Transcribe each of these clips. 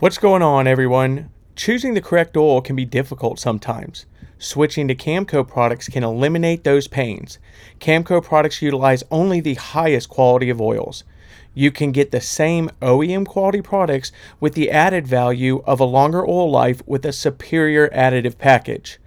What's going on, everyone? Choosing the correct oil can be difficult sometimes. Switching to Camco products can eliminate those pains. Camco products utilize only the highest quality of oils. You can get the same OEM quality products with the added value of a longer oil life with a superior additive package.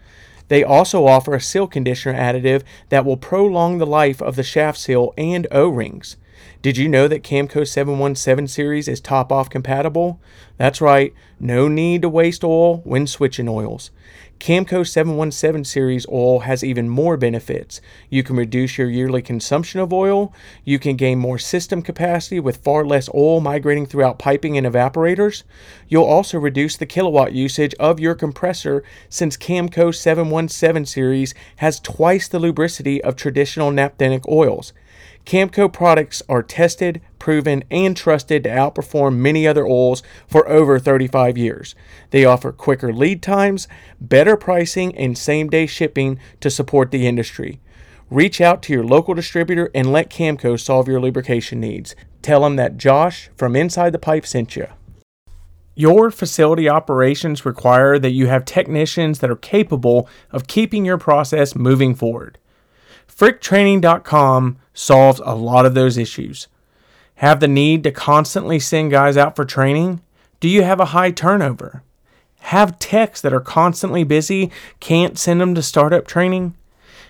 They also offer a seal conditioner additive that will prolong the life of the shaft seal and O rings. Did you know that Camco 717 series is top off compatible? That's right, no need to waste oil when switching oils. Camco 717 series oil has even more benefits. You can reduce your yearly consumption of oil, you can gain more system capacity with far less oil migrating throughout piping and evaporators. You'll also reduce the kilowatt usage of your compressor since Camco 717 series has twice the lubricity of traditional naphthenic oils. Camco products are tested, proven, and trusted to outperform many other oils for over 35 years. They offer quicker lead times, better pricing, and same day shipping to support the industry. Reach out to your local distributor and let Camco solve your lubrication needs. Tell them that Josh from Inside the Pipe sent you. Your facility operations require that you have technicians that are capable of keeping your process moving forward. FrickTraining.com solves a lot of those issues. Have the need to constantly send guys out for training? Do you have a high turnover? Have techs that are constantly busy, can't send them to startup training?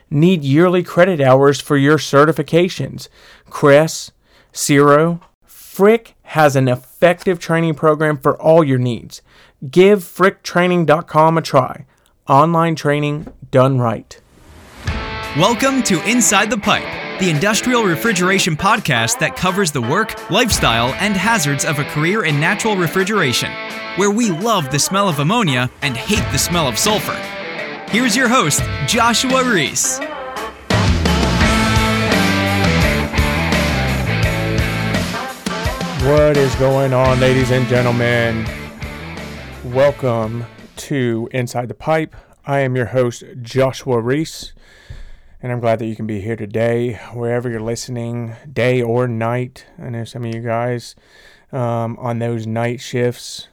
Need yearly credit hours for your certifications? CRES, CIRO? Frick has an effective training program for all your needs. Give fricktraining.com a try. Online training done right. Welcome to Inside the Pipe, the industrial refrigeration podcast that covers the work, lifestyle, and hazards of a career in natural refrigeration, where we love the smell of ammonia and hate the smell of sulfur. Here's your host, Joshua Reese. What is going on, ladies and gentlemen? Welcome to Inside the Pipe. I am your host, Joshua Reese, and I'm glad that you can be here today, wherever you're listening, day or night. I know some of you guys um, on those night shifts.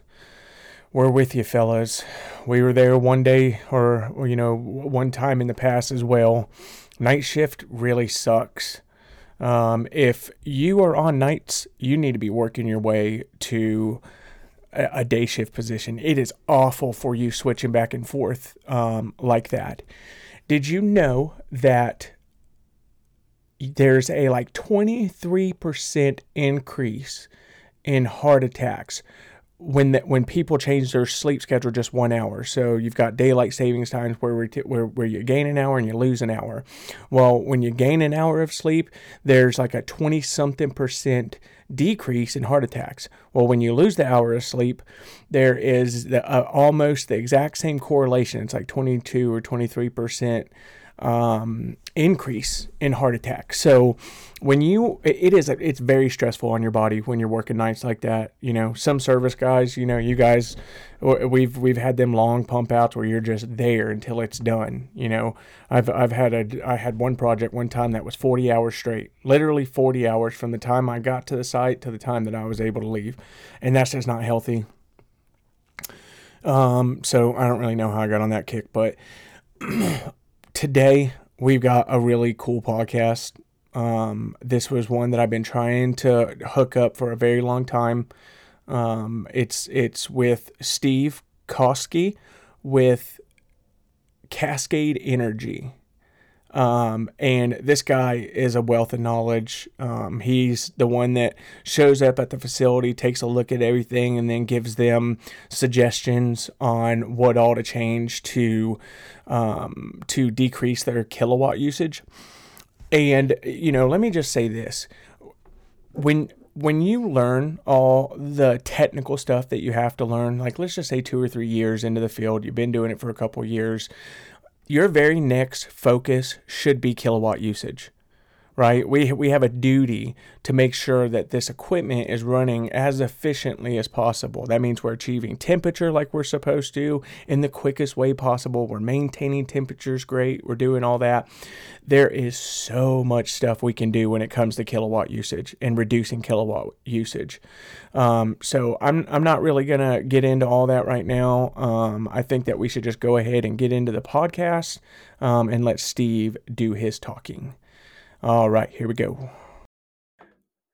We're with you, fellas. We were there one day, or, you know, one time in the past as well. Night shift really sucks. Um, if you are on nights, you need to be working your way to a, a day shift position. It is awful for you switching back and forth um, like that. Did you know that there's a like 23% increase in heart attacks when the, when people change their sleep schedule just one hour. So you've got daylight savings times where we t- where where you gain an hour and you lose an hour. Well, when you gain an hour of sleep, there's like a 20 something percent decrease in heart attacks. Well, when you lose the hour of sleep, there is the, uh, almost the exact same correlation. It's like 22 or 23 percent um, increase in heart attacks. So when you, it is, it's very stressful on your body when you're working nights like that. You know, some service guys, you know, you guys, we've we've had them long pump outs where you're just there until it's done. You know, I've I've had a I had one project one time that was 40 hours straight, literally 40 hours from the time I got to the site to the time that I was able to leave, and that's just not healthy. Um, so I don't really know how I got on that kick, but today we've got a really cool podcast. Um, this was one that I've been trying to hook up for a very long time. Um, it's it's with Steve Koski with Cascade Energy. Um, and this guy is a wealth of knowledge. Um, he's the one that shows up at the facility, takes a look at everything, and then gives them suggestions on what all to change to um, to decrease their kilowatt usage. And you know, let me just say this: when when you learn all the technical stuff that you have to learn, like let's just say two or three years into the field, you've been doing it for a couple years your very next focus should be kilowatt usage, right? We we have a duty to make sure that this equipment is running as efficiently as possible. That means we're achieving temperature like we're supposed to in the quickest way possible. We're maintaining temperatures great. We're doing all that. There is so much stuff we can do when it comes to kilowatt usage and reducing kilowatt usage. Um, so I'm I'm not really gonna get into all that right now. Um, I think that we should just go ahead and get into the podcast um, and let Steve do his talking. All right, here we go.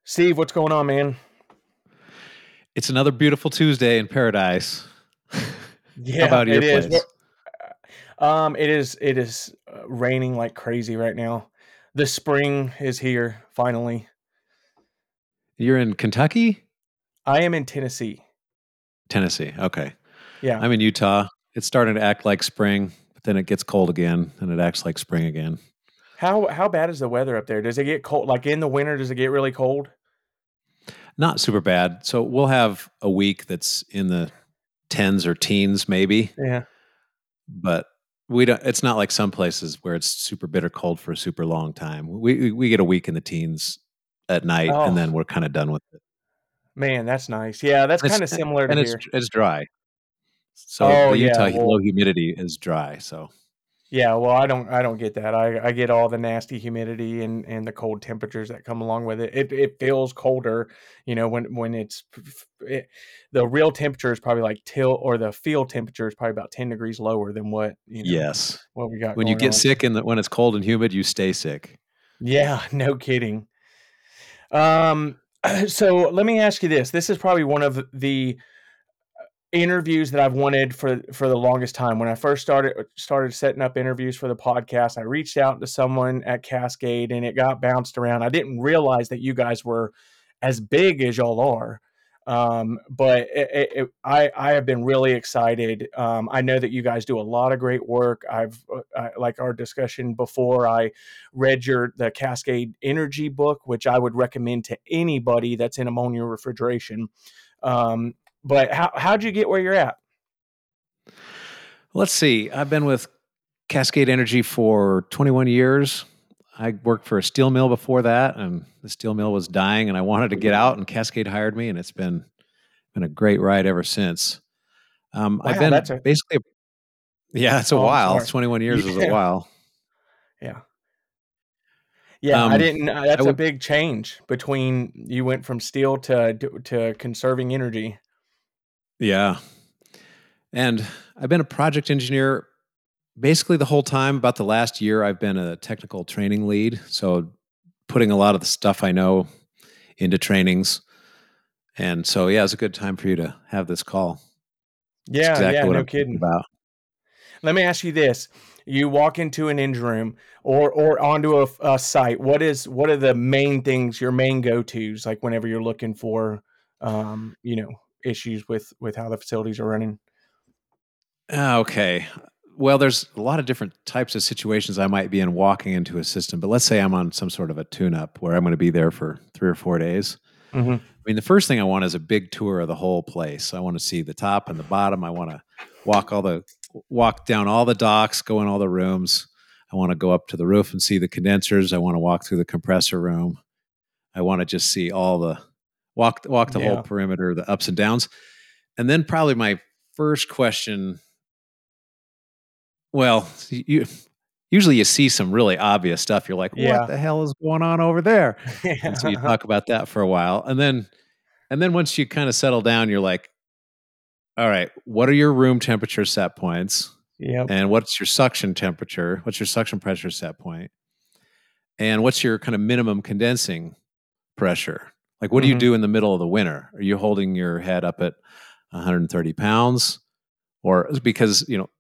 Steve, what's going on, man? It's another beautiful Tuesday in paradise. Yeah, How about your it is. place? Um, it is. It is uh, raining like crazy right now. The spring is here finally. You're in Kentucky, I am in Tennessee. Tennessee. Okay, Yeah. I'm in Utah. It's starting to act like spring, but then it gets cold again, and it acts like spring again. How how bad is the weather up there? Does it get cold? Like in the winter, does it get really cold? Not super bad. So we'll have a week that's in the tens or teens, maybe, Yeah. but we don't. It's not like some places where it's super bitter cold for a super long time. We we, get a week in the teens at night, Oh. and then we're kind of done with it. Man, that's nice. Yeah, that's kind of similar to and it's here. it's dry. So Oh, the yeah, Utah well- low humidity is dry. So Yeah, well, I don't I don't get that. I, I get all the nasty humidity and, and the cold temperatures that come along with it. It it feels colder, you know, when when it's it, the real temperature is probably like till or the field temperature is probably about 10 degrees lower than what, you know, yes, what we got when you get on. sick and when it's cold and humid, you stay sick. Yeah, no kidding. Um, so let me ask you this. This is probably one of the interviews that I've wanted for for the longest time. When I first started started setting up interviews for the podcast, I reached out to someone at Cascade and it got bounced around. I didn't realize that you guys were as big as y'all are. Um, but it, it, it, I I have been really excited. Um, I know that you guys do a lot of great work. I've uh, I, like our discussion before. I read your the Cascade Energy book, which I would recommend to anybody that's in ammonia refrigeration. Um, but how how'd you get where you're at? Let's see. I've been with Cascade Energy for 21 years. I worked for a steel mill before that, and the steel mill was dying, and I wanted to get out, and Cascade hired me, and it's been been a great ride ever since. Um, I've been a- basically, yeah, it's a Oh, while. sorry. 21 years is a while. Yeah. Yeah, I Um, didn't. Uh, that's a big change between you went from steel to to conserving energy. Yeah. And I've been a project engineer basically the whole time. About the last year, I've been a technical training lead. So putting a lot of the stuff I know into trainings. And so, yeah, it's a good time for you to have this call. Yeah, exactly yeah, no I'm kidding. about. Let me ask you this: You walk into an engine room or or onto a, a site. What is what are the main things, your main go tos, like whenever you're looking for, um, you know, issues with with how the facilities are running? Ah, Okay. Well, there's a lot of different types of situations I might be in walking into a system, but let's say I'm on some sort of a tune up where I'm going to be there for three or four days. Mm-hmm. I mean, the first thing I want is a big tour of the whole place. I want to see the top and the bottom. I want to walk all the walk down all the docks, go in all the rooms. I want to go up to the roof and see the condensers. I want to walk through the compressor room. I want to just see all the walk walk the Yeah. whole perimeter, the ups and downs. And then probably my first question well, you usually you see some really obvious stuff. You're like, Yeah. what the hell is going on over there? and so you talk about that for a while and then and then once you kind of settle down you're like all right what are your room temperature set points yep. and what's your suction temperature what's your suction pressure set point and what's your kind of minimum condensing pressure like what do you Mhm. do in the middle of the winter are you holding your head up at 130 pounds or because you know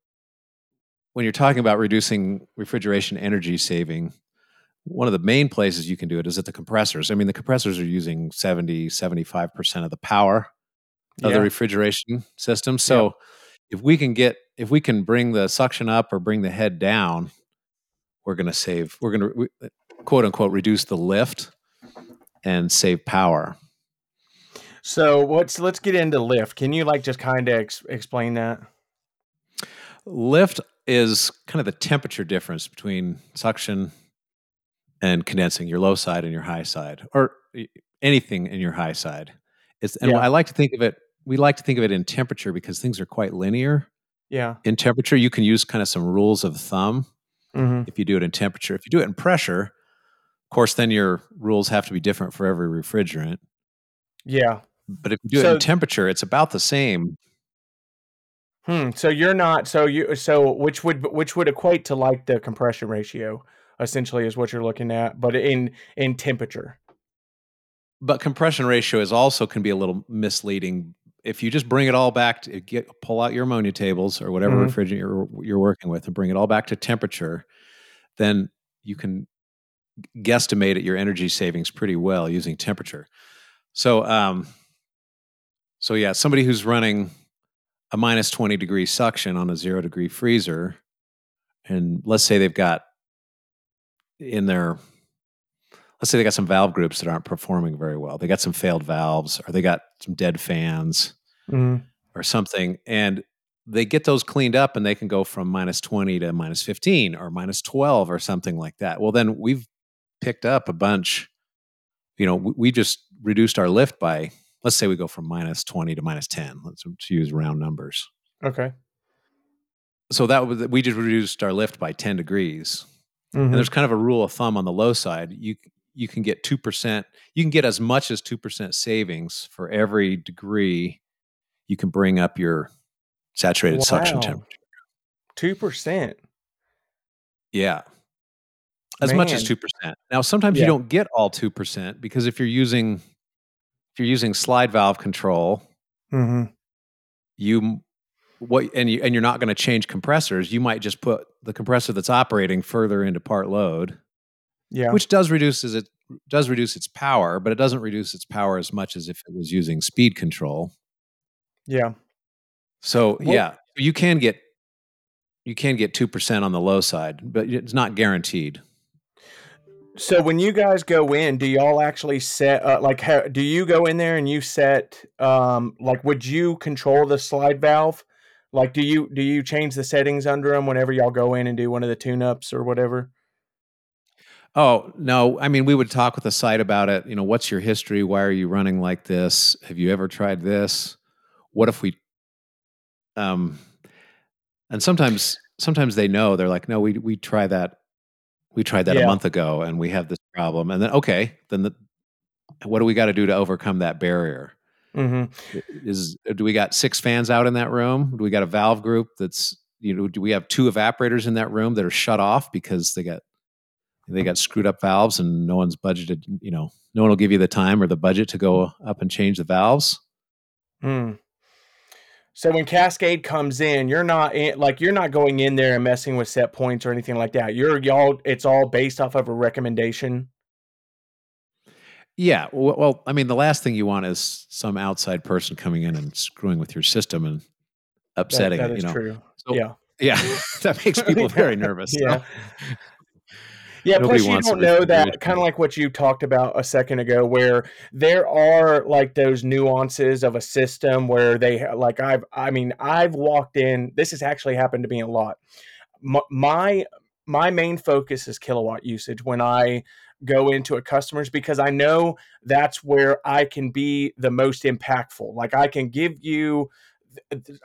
when you're talking about reducing refrigeration energy saving one of the main places you can do it is at the compressors. I mean, the compressors are using 70, 75% of the power of Yeah. the refrigeration system. So if we can get, if we can bring the suction up or bring the head down, we're going to save, we're going to quote unquote reduce the lift and save power. So what's let's get into lift. Can you like just kind of ex- explain that? Lift is kind of the temperature difference between suction and condensing your low side and your high side, or anything in your high side. It's and Yeah. I like to think of it. We like to think of it in temperature because things are quite linear. Yeah. In temperature, you can use kind of some rules of thumb hmm if you do it in temperature. If you do it in pressure, course, then your rules have to be different for every refrigerant. Yeah. But if you do it in temperature, it's about the same. Hmm. So you're not. So you. So which would which would equate to like the compression ratio, essentially, is what you're looking at, but in in temperature. But compression ratio is also can be a little misleading. If you just bring it all back to get pull out your ammonia tables or whatever Mhm. refrigerant you're, you're working with and bring it all back to temperature, then you can guesstimate at your energy savings pretty well using temperature. So, um, so yeah, somebody who's running a minus 20 degree suction on a zero degree freezer, and let's say they've got in their, let's say they got some valve groups that aren't performing very well. They got some failed valves, or they got some dead fans, hmm or something, and they get those cleaned up and they can go from minus 20 to minus 15 or minus 12 or something like that. Well, then we've picked up a bunch, you know, we, we just reduced our lift by, let's say we go from minus 20 to minus 10. Let's use round numbers. Okay. So that was, we just reduced our lift by 10 degrees. Mhm. And there's kind of a rule of thumb on the low side. You, you can get 2%, you can get as much as 2% savings for every degree you can bring up your saturated suction Wow. temperature. Two percent. Yeah. As much as 2%. Now sometimes Yeah. you don't get all 2% because if you're using if you're using slide valve control, Mm-hmm. you what and you and you're not going to change compressors, you might just put the compressor that's operating further into part load, Yeah. which does reduces it does reduce its power, but it doesn't reduce its power as much as if it was using speed control. yeah. So Well- yeah, you can get you can get 2% on the low side, but it's not guaranteed. So when you guys go in, do y'all actually set uh, like how, do you go in there and you set um like would you control the slide valve? Like do you do you change the settings under them whenever y'all go in and do one of the tune-ups or whatever? Oh, no. I mean, we would talk with the site about it. You know, what's your history? Why are you running like this? Have you ever tried this? What if we um and sometimes sometimes they know. They're like, "No, we we try that we tried that Yeah. a month ago and we have this problem." And then okay, then the what do we got to do to overcome that barrier? Mm-hmm. Is do we got six fans out in that room? Do we got a valve group that's you know, do we have two evaporators in that room that are shut off because they got they got screwed up valves and no one's budgeted, you know, no one will give you the time or the budget to go up and change the valves. Mm. So when Cascade comes in, you're not in, like you're not going in there and messing with set points or anything like that. You're y'all. It's all based off of a recommendation. Yeah, well, I mean, the last thing you want is some outside person coming in and screwing with your system and upsetting that it. is You know, true. So- yeah. yeah, that makes people very nervous. so- Yeah. Nobody plus you don't know that kind of like what you talked about a second ago, where there are like those nuances of a system where they like I've I mean I've walked in. This has actually happened to me a lot. My my main focus is kilowatt usage when I go into a customer's because I know that's where I can be the most impactful. Like I can give you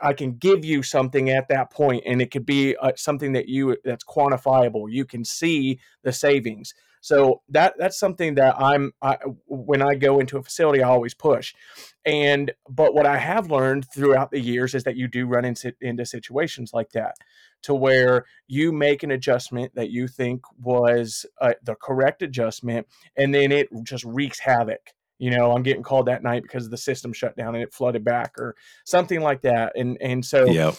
I can give you something at that point, and it could be uh, something that you that's quantifiable. You can see the savings. So that that's something that I'm I, when I go into a facility, I always push. And but what I have learned throughout the years is that you do run into into situations like that, to where you make an adjustment that you think was uh, the correct adjustment, and then it just wreaks havoc. You know, I'm getting called that night because the system shut down and it flooded back, or something like that. And and so Yep.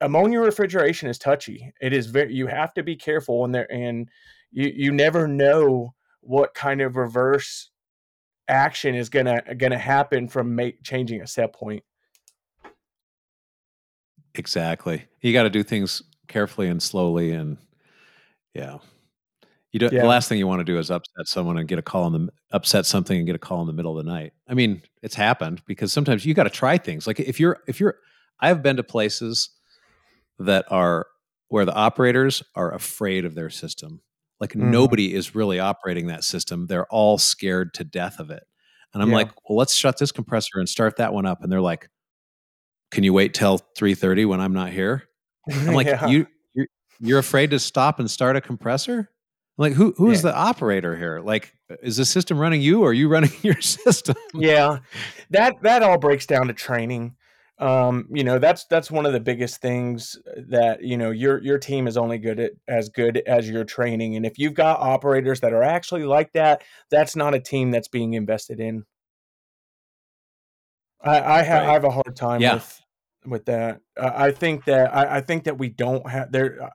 ammonia refrigeration is touchy. It is very you have to be careful in there and you you never know what kind of reverse action is gonna gonna happen from make, changing a set point. Exactly. You got to do things carefully and slowly, and yeah, you don't. Yeah. The last thing you want to do is upset someone and get a call in the upset something and get a call in the middle of the night. I mean, it's happened because sometimes you got to try things. Like if you're if you're, I've been to places that are where the operators are afraid of their system. Like Mhm. nobody is really operating that system. They're all scared to death of it. And I'm Yeah. like, well, let's shut this compressor and start that one up. And they're like, can you wait till 3:30 when I'm not here? I'm like, Yeah. you you're, you're afraid to stop and start a compressor? Like, who who is Yeah. the operator here? Like, is the system running you or are you running your system? yeah that that all breaks down to training um you know that's that's one of the biggest things that you know your your team is only good at as good as your training and if you've got operators that are actually like that that's not a team that's being invested in i i, ha- Right. I have a hard time Yeah. with with that I i think that I, I think that we don't have there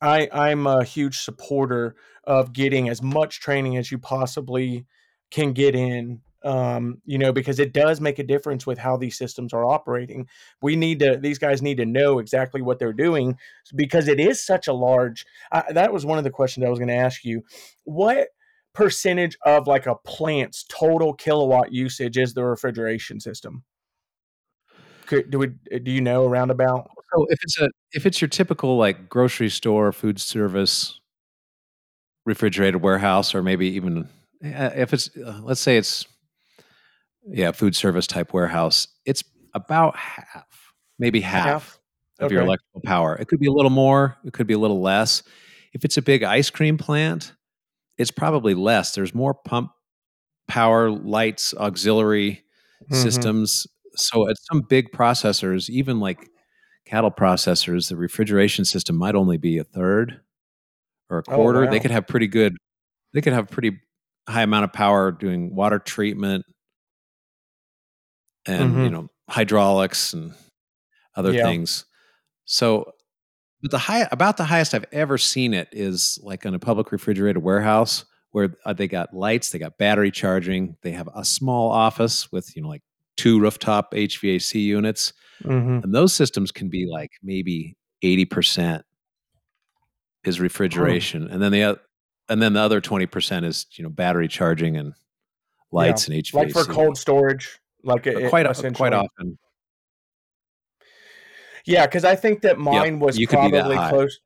i i'm a huge supporter of getting as much training as you possibly can get in um, you know because it does make a difference with how these systems are operating. We need to these guys need to know exactly what they're doing because it is such a large that was one of the questions i was going to ask you. What percentage of like a plant's total kilowatt usage is the refrigeration system? Could, do we do you know around about So if it's a if it's your typical like grocery store, food service, refrigerated warehouse, or maybe even uh, if it's uh, let's say it's yeah food service type warehouse, it's about half, maybe half, of your electrical power. It could be a little more, it could be a little less. If it's a big ice cream plant, it's probably less. There's more pump power, lights, auxiliary Mhm. systems. So at some big processors, even like cattle processors, the refrigeration system might only be a third or a Oh, quarter. They could have pretty good, they could have pretty high amount of power doing water treatment and you Mhm. know hydraulics and other Yeah. things. So but the high about the highest I've ever seen it is like in a public refrigerated warehouse where uh, they got lights, they got battery charging, they have a small office with you know like two rooftop HVAC units, Mhm. and those systems can be like maybe eighty percent is refrigeration, and then the and then the other twenty percent is you know battery charging and lights and HVAC. like for cold storage like it, quite essentially. quite often. Yeah, because I think that mine was you could be that probably close.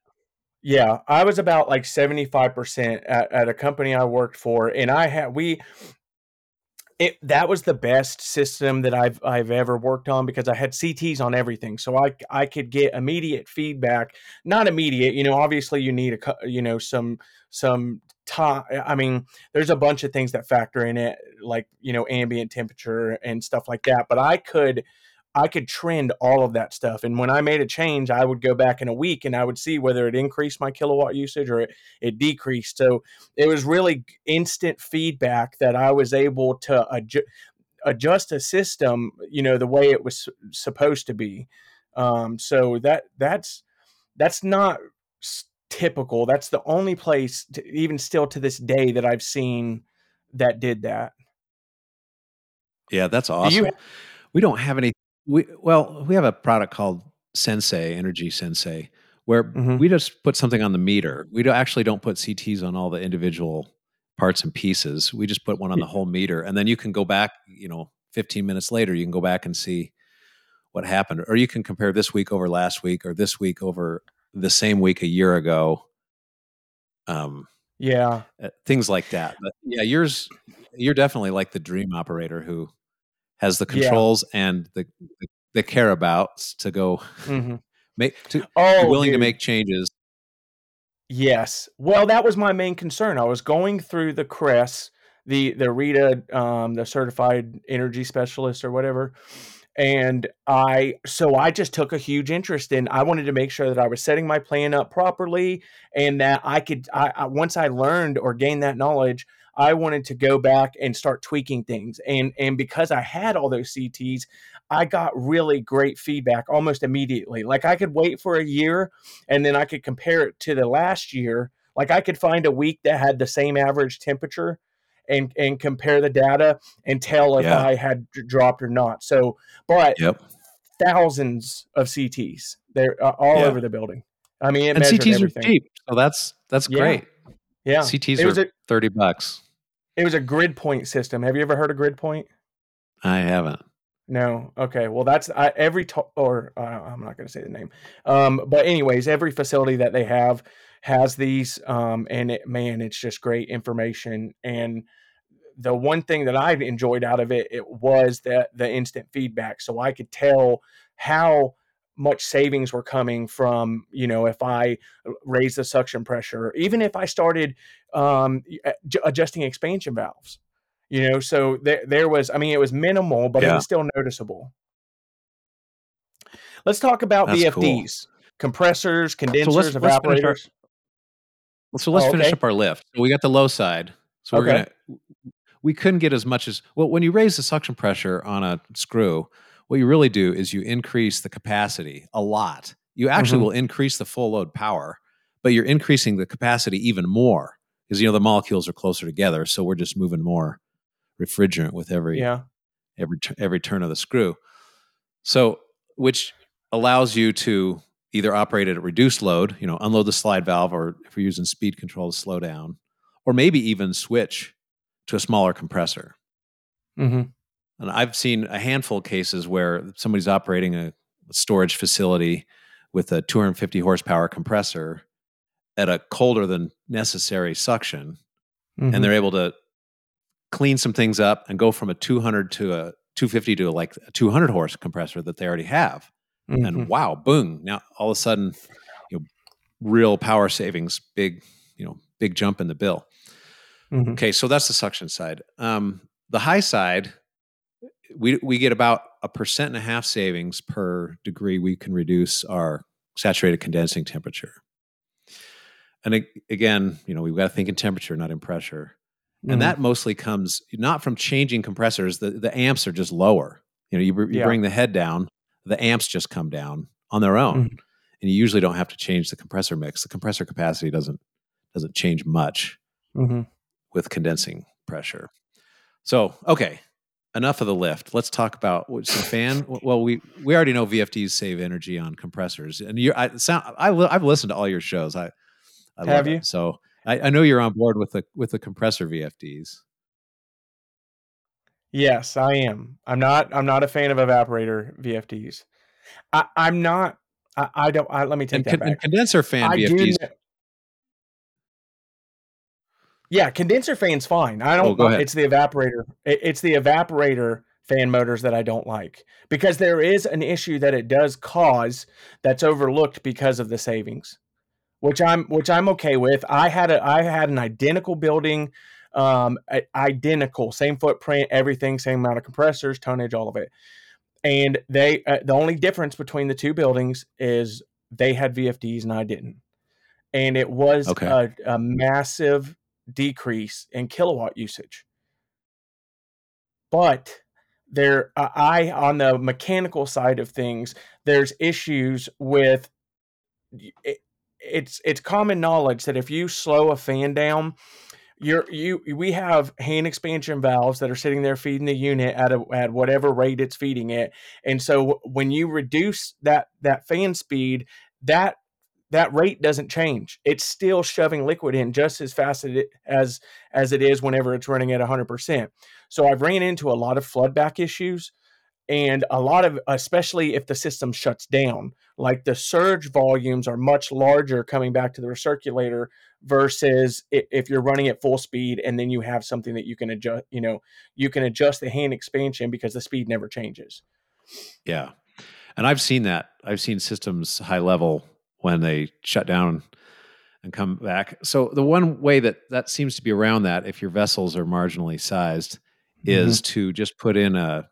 Yeah, I was about like seventy five percent at at a company I worked for, and I had we. It that was the best system that I've I've ever worked on because I had CTs on everything, so I I could get immediate feedback. Not immediate, you know. Obviously, you need a you know some some time. I mean, there's a bunch of things that factor in it, like you know ambient temperature and stuff like that. But I could I could trend all of that stuff. And when I made a change, I would go back in a week and I would see whether it increased my kilowatt usage or it, it decreased. So it was really instant feedback that I was able to adju- adjust a system, you know, the way it was supposed to be. Um, so that that's that's not s- typical. That's the only place, to, even still to this day, that I've seen that did that. Yeah, that's Do awesome. you? we don't have any. We well, we have a product called Sensei Energy Sensei, where Mhm. we just put something on the meter. We don't actually don't put CTs on all the individual parts and pieces. We just put one on the whole meter, and then you can go back. You know, 15 minutes later, you can go back and see what happened, or you can compare this week over last week, or this week over the same week a year ago. Um, Yeah. uh, things like that. But yeah, yours, you're definitely like the dream operator who has the Yeah. controls and the the, the care about to go hmm make to Oh, willing to make changes. Yes. Well, that was my main concern. I was going through the CRES, the the RETA, um, the certified energy specialist or whatever, and I so I just took a huge interest in. I wanted to make sure that I was setting my plan up properly, and that I could. I, I once I learned or gained that knowledge, I wanted to go back and start tweaking things. And and because I had all those CTs, I got really great feedback almost immediately. Like I could wait for a year and then I could compare it to the last year. Like I could find a week that had the same average temperature and and compare the data and tell if Yeah. I had dropped or not. So, but Yep. thousands of CTs they're uh, all Yeah. over the building. I mean, And CTs everything. are cheap, so that's that's Yeah. great. Yeah, CTs it was are a thirty bucks. It was a GridPoint system. Have you ever heard of GridPoint? I haven't. No. Okay. Well, that's I, every to- or uh, I'm not going to say the name. Um, but anyways, every facility that they have, has these, um, and it, man, it's just great information. And the one thing that I enjoyed out of it, it was that the instant feedback, so I could tell how much savings were coming from you know if i raise the suction pressure even if i started um, adjusting expansion valves you know so there, there was i mean it was minimal but yeah. it was still noticeable let's talk about That's vfds cool. compressors condensers so let's, evaporators let's our, so let's oh, okay. finish up our lift we got the low side so we're okay. gonna we couldn't get as much as well when you raise the suction pressure on a screw what you really do is you increase the capacity a lot you actually mm-hmm. will increase the full load power but you're increasing the capacity even more because you know the molecules are closer together so we're just moving more refrigerant with every yeah. every every turn of the screw. So, which allows you to either operate at a reduced load, you know, unload the slide valve, or if you're using speed control to slow down, or maybe even switch to a smaller compressor. Mm-hmm. And I've seen a handful of cases where somebody's operating a storage facility with a 250 horsepower compressor at a colder than necessary suction, mm-hmm. and they're able to clean some things up and go from a 200 to a 250 to like a 200 horse compressor that they already have. Mm-hmm. And wow, boom! Now all of a sudden, you know, real power savings, big, you know, big jump in the bill. Mm-hmm. Okay, so that's the suction side. Um, the high side, we we get about a percent and a half savings per degree we can reduce our saturated condensing temperature. And again, you know, we've got to think in temperature, not in pressure and mm-hmm. that mostly comes not from changing compressors the, the amps are just lower you know you, you yeah. bring the head down the amps just come down on their own mm-hmm. and you usually don't have to change the compressor mix the compressor capacity doesn't doesn't change much mm-hmm. with condensing pressure so okay enough of the lift let's talk about some fan well we we already know vfds save energy on compressors and you i sound I, i've listened to all your shows i, I have you it. so I, I know you're on board with the with the compressor VFDs. Yes, I am. I'm not. I'm not a fan of evaporator VFDs. I, am not. I, I, don't. I, let me take and that con- back. condenser fan I VFDs. Do, yeah, condenser fan's fine. I don't. Oh, it's the evaporator. It, it's the evaporator fan motors that I don't like because there is an issue that it does cause that's overlooked because of the savings which I'm which I'm okay with. I had a I had an identical building, um, identical, same footprint, everything, same amount of compressors, tonnage, all of it. And they uh, the only difference between the two buildings is they had VFDs and I didn't, and it was okay. a, a massive decrease in kilowatt usage. But there, uh, I on the mechanical side of things, there's issues with. It, it's it's common knowledge that if you slow a fan down, you're you we have hand expansion valves that are sitting there feeding the unit at a, at whatever rate it's feeding it, and so when you reduce that that fan speed, that that rate doesn't change. It's still shoving liquid in just as fast as it, as, as it is whenever it's running at 100%. So I've ran into a lot of floodback issues and a lot of especially if the system shuts down like the surge volumes are much larger coming back to the recirculator versus if you're running at full speed and then you have something that you can adjust you know you can adjust the hand expansion because the speed never changes yeah and i've seen that i've seen systems high level when they shut down and come back so the one way that that seems to be around that if your vessels are marginally sized is mm-hmm. to just put in a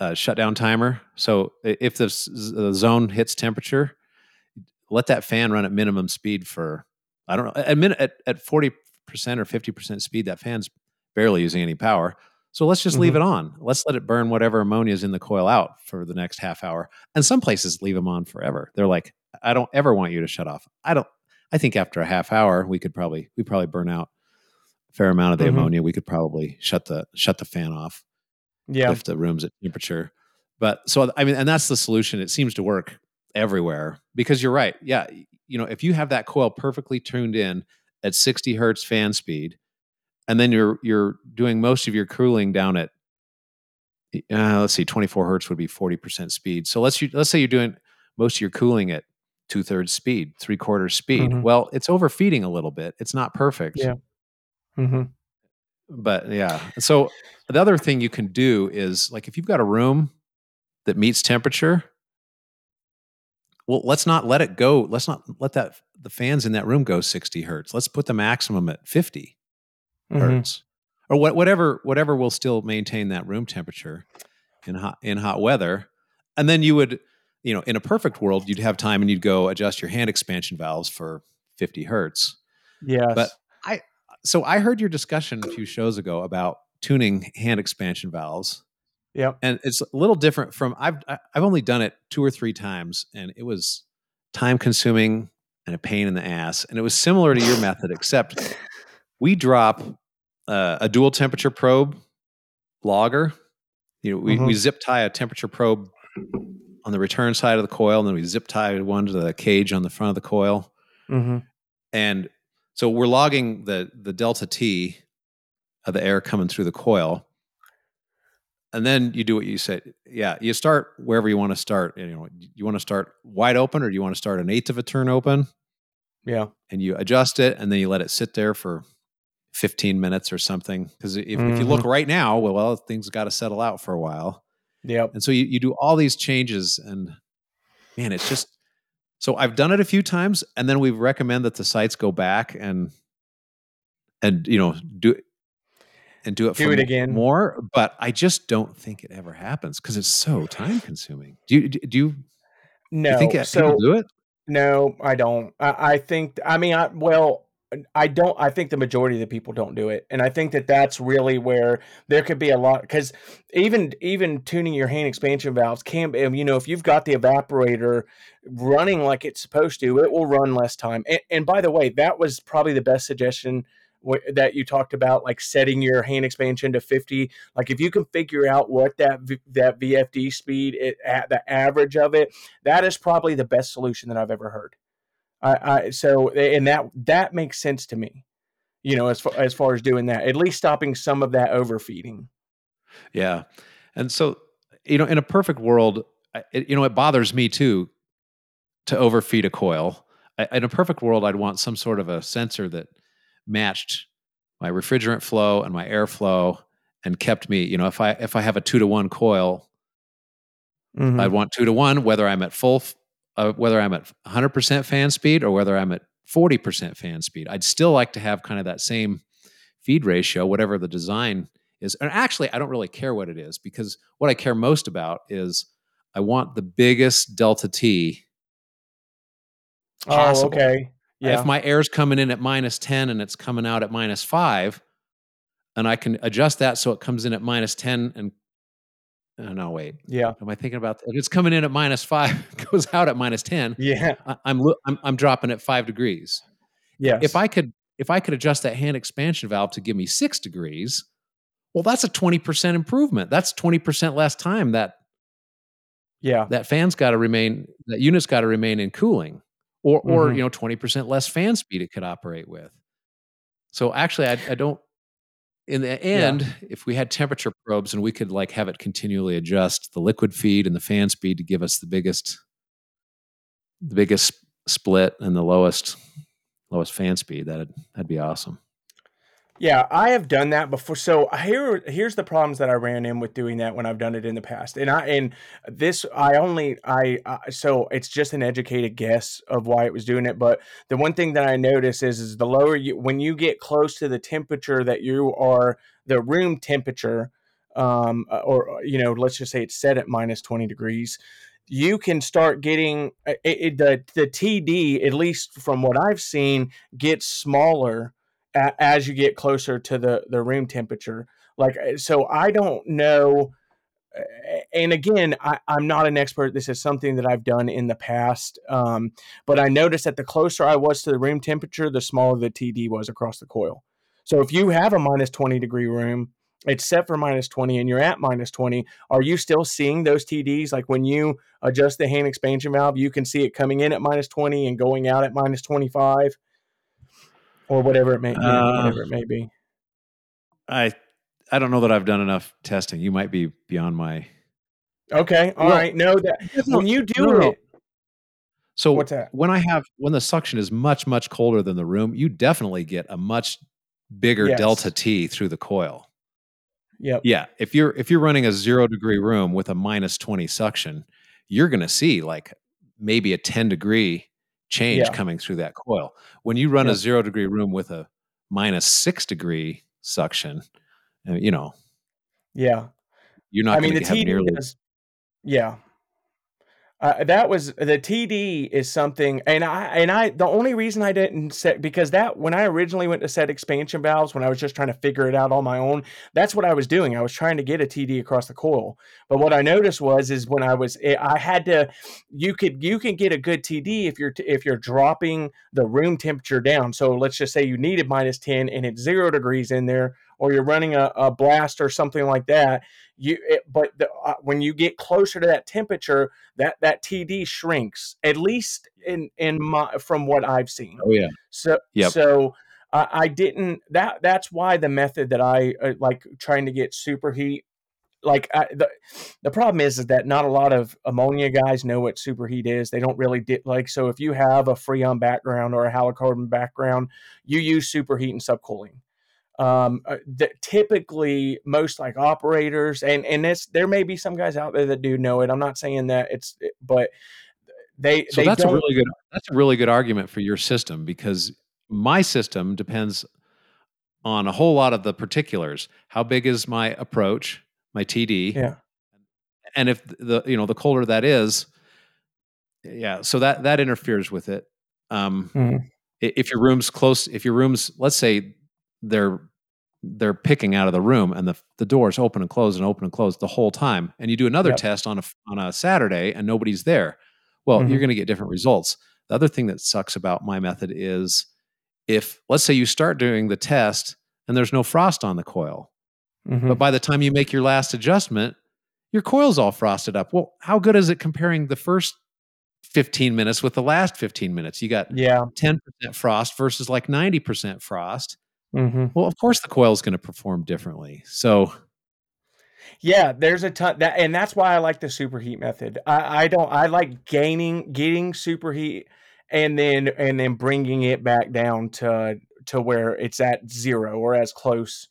a shutdown timer. So if the, the zone hits temperature, let that fan run at minimum speed for I don't know at minute at, at 40% or 50% speed that fan's barely using any power. So let's just mm-hmm. leave it on. Let's let it burn whatever ammonia is in the coil out for the next half hour. And some places leave them on forever. They're like, I don't ever want you to shut off. I don't. I think after a half hour, we could probably we probably burn out a fair amount of the mm-hmm. ammonia. We could probably shut the shut the fan off yeah. if the room's at temperature. But so I mean, and that's the solution. It seems to work everywhere because you're right. Yeah, you know, if you have that coil perfectly tuned in at 60 hertz fan speed, and then you're you're doing most of your cooling down at uh, let's see, 24 hertz would be 40% speed. So let's let's say you're doing most of your cooling at two thirds speed, three quarters speed. Mhm. Well, it's overfeeding a little bit. It's not perfect. Yeah. Mm-hmm. But yeah. So the other thing you can do is like if you've got a room that meets temperature, well, let's not let it go. Let's not let that the fans in that room go 60 hertz. Let's put the maximum at 50 Mm-hmm. hertz. Or what, whatever whatever will still maintain that room temperature in hot in hot weather. And then you would, you know, in a perfect world, you'd have time and you'd go adjust your hand expansion valves for 50 hertz. yeah But I so I heard your discussion a few shows ago about tuning hand expansion valves, yeah and it's a little different from I've I've only done it two or three times, and it was time consuming and a pain in the ass, and it was similar to your method, except we drop uh, a dual temperature probe logger. You know, we, we Mhm. zip tie a temperature probe on the return side of the coil, and then we zip tie one to the cage on the front of the coil Mm-hmm. and so we're logging the the delta t of the air coming through the coil and then you do what you said yeah you start wherever you want to start you know you want to start wide open or do you want to start an eighth of a turn open Yeah. and you adjust it and then you let it sit there for 15 minutes or something because if, if you look mm-hmm. right now well, well things got to settle out for a while Yep. and so you, you do all these changes and man, it's just so I've done it a few times and then we recommend that the sites go back and and you know do and do it Do for it again. more, but I just don't think it ever happens because it's so time consuming. Do you do you, do No. you think so people do it? No, I don't. I, I think. I mean, I well, I don't. I think the majority of the people don't do it, and I think that that's really where there could be a lot. Because even even tuning your hand expansion valves can, you know, if you've got the evaporator running like it's supposed to, it will run less time. And, and by the way, that was probably the best suggestion wh- that you talked about, like setting your hand expansion to fifty. Like if you can figure out what that v- that VFD speed, it, at the average of it that is probably the best solution that I've ever heard. I, I so and that that makes sense to me. You know, as far as far as doing that, at least stopping some of that overfeeding. Yeah. And so, you know, in a perfect world, it, you know, it bothers me too to overfeed a coil. I, in a perfect world, I'd want some sort of a sensor that matched my refrigerant flow and my airflow and kept me, you know, if I if I have a two to one coil, Mm-hmm. I'd want two to one, whether I'm at full, uh, whether I'm at 100% fan speed or whether I'm at 40% fan speed. I'd still like to have kind of that same feed ratio, whatever the design is. And actually, I don't really care what it is because what I care most about is I want the biggest delta T. Oh, okay. Yeah. If my air's coming in at minus 10 and it's coming out at minus five, and I can adjust that so it comes in at minus 10 and oh, no, wait. yeah. Am I thinking about if it's coming in at minus five, goes out at minus 10? Yeah. I- I'm, I'm I'm dropping at five degrees. Yeah. If I could if I could adjust that hand expansion valve to give me six degrees, well, that's a twenty percent improvement. That's twenty percent less time that yeah. that fan's got to remain that unit's got to remain in cooling, or or Mhm. you know twenty percent less fan speed it could operate with. So actually, I, I don't. In the end, if we had temperature probes and we could like have it continually adjust the liquid feed and the fan speed to give us the biggest, the biggest split and the lowest, lowest fan speed, that'd that'd be awesome. Yeah, I have done that before. So here, here's the problems that I ran in with doing that when I've done it in the past. And I and this, I only, I uh, so it's just an educated guess of why it was doing it. But the one thing that I notice is, is the lower you, when you get close to the temperature that you are, the room temperature, um, uh, or you know, let's just say it's set at minus twenty degrees. You can start getting uh, it, it, the the TD, at least from what I've seen, gets smaller a- as you get closer to the the room temperature like uh, so i don't know uh, and again I, i'm not an expert this is something that i've done in the past um, but i noticed that the closer i was to the room temperature the smaller the td was across the coil. So if you have a minus 20 degree room it's set for minus 20 and you're at minus 20 are you still seeing those tds like when you adjust the hand expansion valve you can see it coming in at minus 20 and going out at minus 25 or whatever it may you know, Uh, whatever it may be I I don't know that I've done enough testing. You might be beyond my. Okay, all Well, right. No, that when you do no, it, So What's that? when I have when the suction is much much colder than the room, you definitely get a much bigger Yes. delta T through the coil. Yep. Yeah, if you're if you're running a 0 degree room with a minus 20 suction, you're going to see like maybe a 10 degree change Yeah. coming through that coil. When you run Yeah. a 0 degree room with a minus 6 degree suction, uh, you know, Yeah. you're not I mean, going the to have nearly is, yeah. Uh, that was the TD is something, and I and I the only reason I didn't set because that when I originally went to set expansion valves when I was just trying to figure it out on my own, that's what I was doing. I was trying to get a TD across the coil, but what I noticed was is when I was eh, I had to, you could you can get a good TD if you're if you're dropping the room temperature down. So let's just say you needed minus ten and it's zero degrees in there, or you're running a, a blast or something like that you it, but the, uh, when you get closer to that temperature that that td shrinks at least in in my from what i've seen Oh yeah. so yeah so I I didn't that that's why the method that I uh, like trying to get superheat like I, the the problem is is that not a lot of ammonia guys know what superheat is. They don't really di- like so if you have a freon background or a halocarbon background, you use superheat and subcooling. Um, uh, typically most like operators and and this there may be some guys out there that do know it. I'm not saying that it's but they So they that's a really good that's a really good argument for your system because my system depends on a whole lot of the particulars. How big is my approach, my TD? yeah And if the you know the colder that is, yeah, so that that interferes with it. Um, Mhm. If your room's close, if your room's let's say they're they're picking out of the room and the the doors open and close and open and close the whole time, and you do another Yep. test on a on a Saturday and nobody's there, well, Mhm. you're going to get different results. The other thing that sucks about my method is if let's say you start doing the test and there's no frost on the coil, Mhm. but by the time you make your last adjustment, your coil's all frosted up. Well, how good is it comparing the first 15 minutes with the last 15 minutes? You got yeah 10% frost versus like 90% frost. Hmm Well, of course the coil is going to perform differently. So, Yeah, there's a ton that, and that's why I like the superheat method. I, I don't. I like gaining, getting superheat, and then and then bringing it back down to to where it's at zero or as close.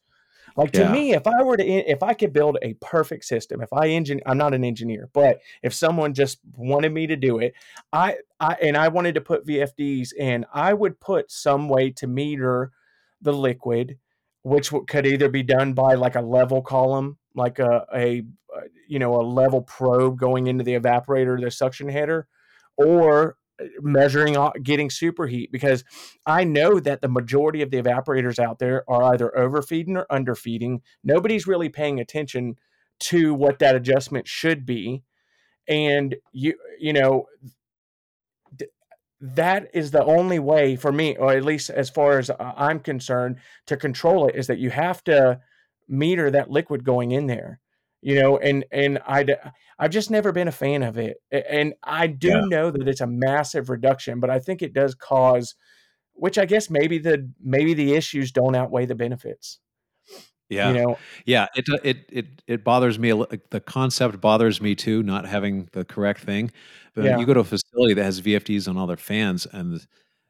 Like to Yeah. me, if I were to, if I could build a perfect system, if I engine, I'm not an engineer, but if someone just wanted me to do it, I, I, and I wanted to put VFDs in, I would put some way to meter the liquid, which could either be done by like a level column, like a, a, uh, you know, a level probe going into the evaporator, the suction header, or uh, measuring, getting superheat because I know that the majority of the evaporators out there are either overfeeding or underfeeding. Nobody's really paying attention to what that adjustment should be. And you, you know, that is the only way for me, or at least as far as uh, I'm concerned, to control it is that you have to meter that liquid going in there. You know, and and I I've just never been a fan of it, and I do Yeah. know that it's a massive reduction, but I think it does cause, which I guess maybe the maybe the issues don't outweigh the benefits. Yeah. You know, Yeah, it uh, it it it bothers me. The concept bothers me too, not having the correct thing. But Yeah. you go to a facility that has VFDs on all their fans, and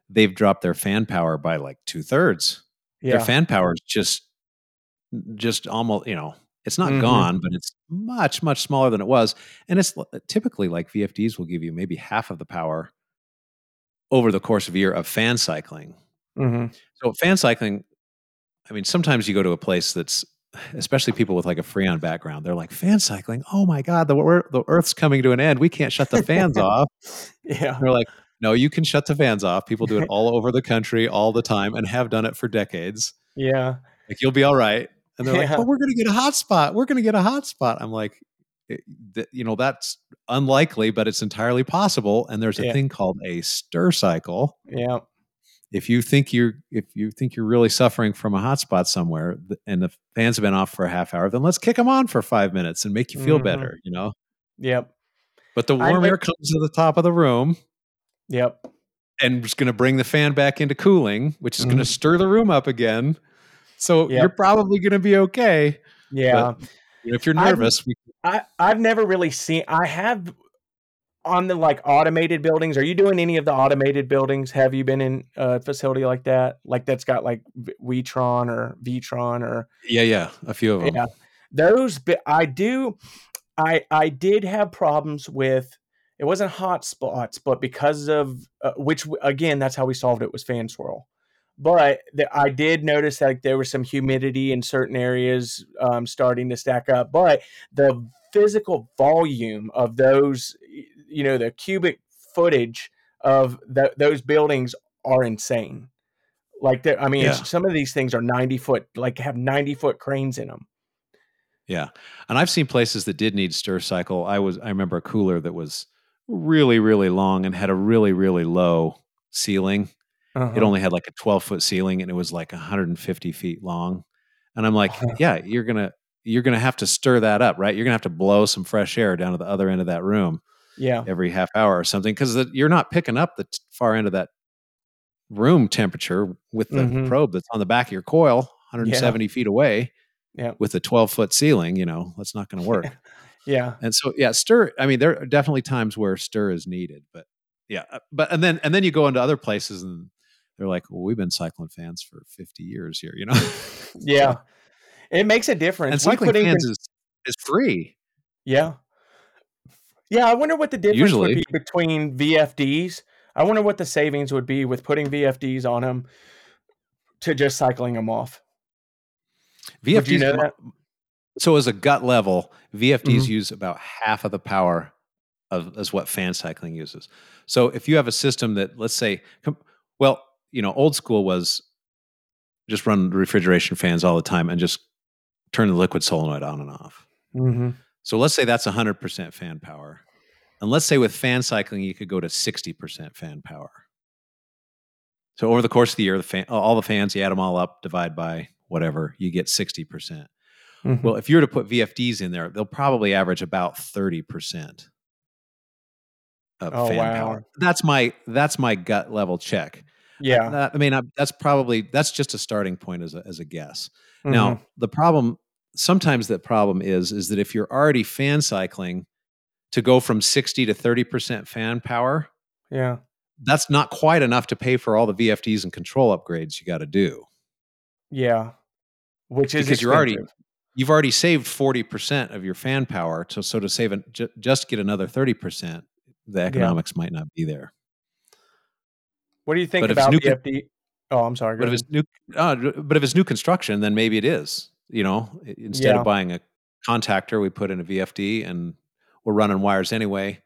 they've dropped their fan power by like two thirds. yeah, Their fan power is just just almost you know it's not Mhm. gone, but it's much much smaller than it was. And it's typically like VFDs will give you maybe half of the power over the course of a year of fan cycling. hmm So fan cycling, I mean, sometimes you go to a place that's, especially people with like a Freon background, they're like fan cycling. Oh my God, the the Earth's coming to an end. We can't shut the fans off. yeah, They're like, no, you can shut the fans off. People do it all over the country all the time and have done it for decades. yeah, Like you'll be all right. And they're like, Yeah. but we're gonna get a hot spot. We're gonna get a hot spot. I'm like, eh, it- th- you know, that's unlikely, but it's entirely possible. And there's a Yeah. thing called a stir cycle yeah, if you think you're if you think you're really suffering from a hotspot somewhere and the fans have been off for a half hour then let's kick them on for five minutes and make you feel Mhm. better you know yep, but the warm li- air comes to the top of the room yep, and it's going to bring the fan back into cooling which is going to stir the room up again so Yep. you're probably going to be okay yeah. Know, if you're I've- nervous we, I I've never really seen. I have on the like automated buildings, are you doing any of the automated buildings? Have you been in a facility like that? Like that's got like Witron or Vitron or Yeah, yeah, a few of them. yeah. Those I do I I did have problems with it wasn't hot spots, but because of uh, which again that's how we solved it was fan swirl. But the, I did notice that there was some humidity in certain areas um, starting to stack up. But the physical volume of those, you know, the cubic footage of th- those buildings are insane. Like, I mean, Yeah. some of these things are ninety foot, like have ninety foot cranes in them. Yeah. And I've seen places that did need stir cycle. I was I remember a cooler that was really, really long and had a really, really low ceiling. Uh-huh. It only had like a 12 foot ceiling and it was like 150 feet long. And I'm like, yeah, you're gonna you're gonna have to stir that up, right? You're gonna have to blow some fresh air down to the other end of that room yeah, every half hour or something because you're not picking up the t- far end of that room temperature with the Mhm. probe that's on the back of your coil 170 feet away Yeah. with a 12 foot ceiling you know that's not going to work yeah, and so yeah stir i mean there are definitely times where stir is needed but yeah uh, but and then and then you go into other places and they're like well we've been cycling fans for 50 years here you know yeah. It makes a difference. and cycling fans even- is is free Yeah. Yeah, I wonder what the difference Usually. would be between VFDs. I wonder what the savings would be with putting VFDs on them to just cycling them off. VFDs Would you know that? so as a gut level VFDs Mhm. use about half of the power of as what fan cycling uses so if you have a system that let's say well you know old school was just run refrigeration fans all the time and just turn the liquid solenoid on and off Mm-hmm. So let's say that's 100% fan power. And let's say with fan cycling, you could go to 60% fan power. So over the course of the year, the fan, all the fans, you add them all up, divide by whatever, you get 60%. percent Mm-hmm. Well, if you were to put VFDs in there, they'll probably average about 30% of Oh, fan wow. power. That's my that's my gut level check. Yeah. That- I mean, I, that's probably that's just a starting point as a, as a guess. Mhm. Now, the problem sometimes the problem is is that if you're already fan cycling to go from 60 to 30% fan power, yeah. that's not quite enough to pay for all the VFDs and control upgrades you got to do. Yeah. Which is Because you're already you've already saved 40% of your fan power to so to save an, ju- just get another 30%, the economics might not be there. What do you think but about new con- VFD? Oh, I'm sorry. But if it's new uh, but if it's new construction then maybe it is. You know, instead Yeah. of buying a contactor, we put in a VFD and we're running wires anyway.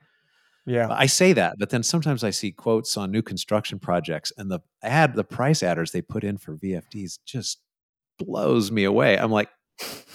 Yeah. I say that, but then sometimes I see quotes on new construction projects and the ad, the price adders they put in for VFDs just blows me away. I'm like,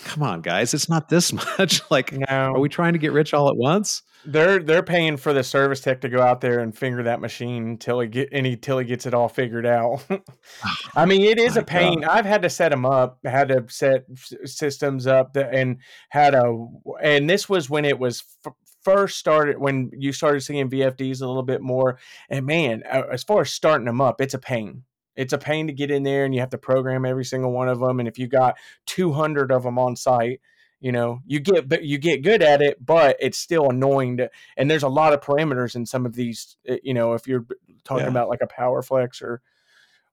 come on, guys, it's not this much. like, No. are we trying to get rich all at once? They're they're paying for the service tech to go out there and finger that machine until he get any till he gets it all figured out. I mean, it is My a pain. I've had to set them up, had to set systems up, that, and had a. And this was when it was f- first started when you started seeing VFDs a little bit more. And man, as far as starting them up, it's a pain. It's a pain to get in there, and you have to program every single one of them. And if you got two hundred of them on site, you know you get but you get good at it but it's still annoying to and there's a lot of parameters in some of these uh, you know if you're talking Yeah. about like a PowerFlex or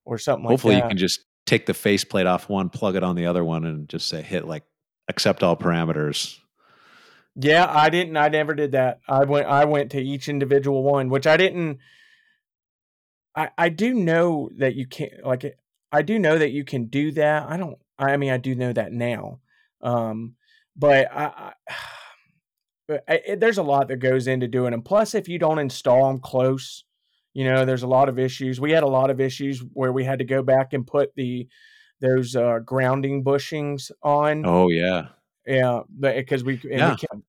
or something like Hopefully, that you can just take the faceplate off one, plug it on the other one, and just say hit like accept all parameters. yeah i didn't i never did that i went i went to each individual one which i didn't i i do know that you can't like it i do know that you can do that i don't i mean i do know that now um but i, I I, it, there's a lot that goes into doing them. Plus, if you don't install them close, you know, there's a lot of issues. We had a lot of issues where we had to go back and put the those uh, grounding bushings on. Oh yeah, Yeah, because we and Yeah. we kept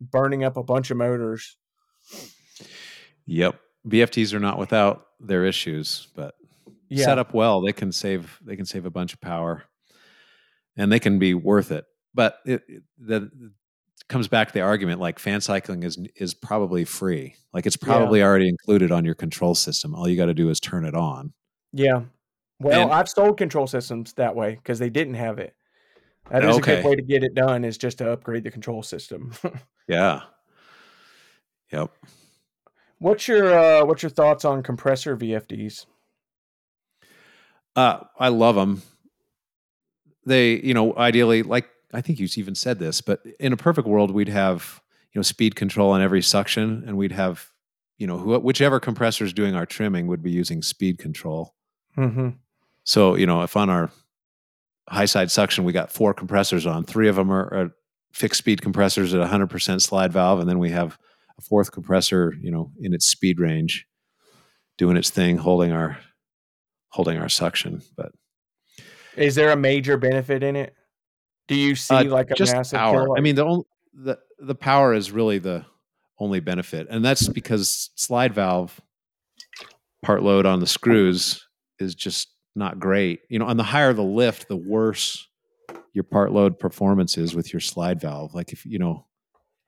burning up a bunch of motors. yep. VFDs are not without their issues, but Yeah, set up well, they can save they can save a bunch of power, and they can be worth it. But it, it that comes back to the argument like fan cycling is is probably free. Like it's probably already included on your control system. All you got to do is turn it on. yeah. Well, And- I've sold control systems that way because they didn't have it. That is a good way to get it done. Is just to upgrade the control system. Yeah. Yep. What's your uh, what's your thoughts on compressor VFDs? Uh, I love them. They, you know, ideally, like I think you even said this, but in a perfect world, we'd have you know speed control on every suction, and we'd have you know wh- whichever compressor is doing our trimming would be using speed control. Mm-hmm. So you know, if on our high side suction we got four compressors on, three of them are, are fixed speed compressors at 100% slide valve, and then we have a fourth compressor, you know, in its speed range, doing its thing, holding our holding our suction. But Is there a major benefit in it? Do you see Uh, like a just massive power. kilowatt? I mean, the only the the power is really the only benefit, and that's because slide valve part load on the screws is just not great. You know, on the higher the lift, the worse your part load performance is with your slide valve. Like if you know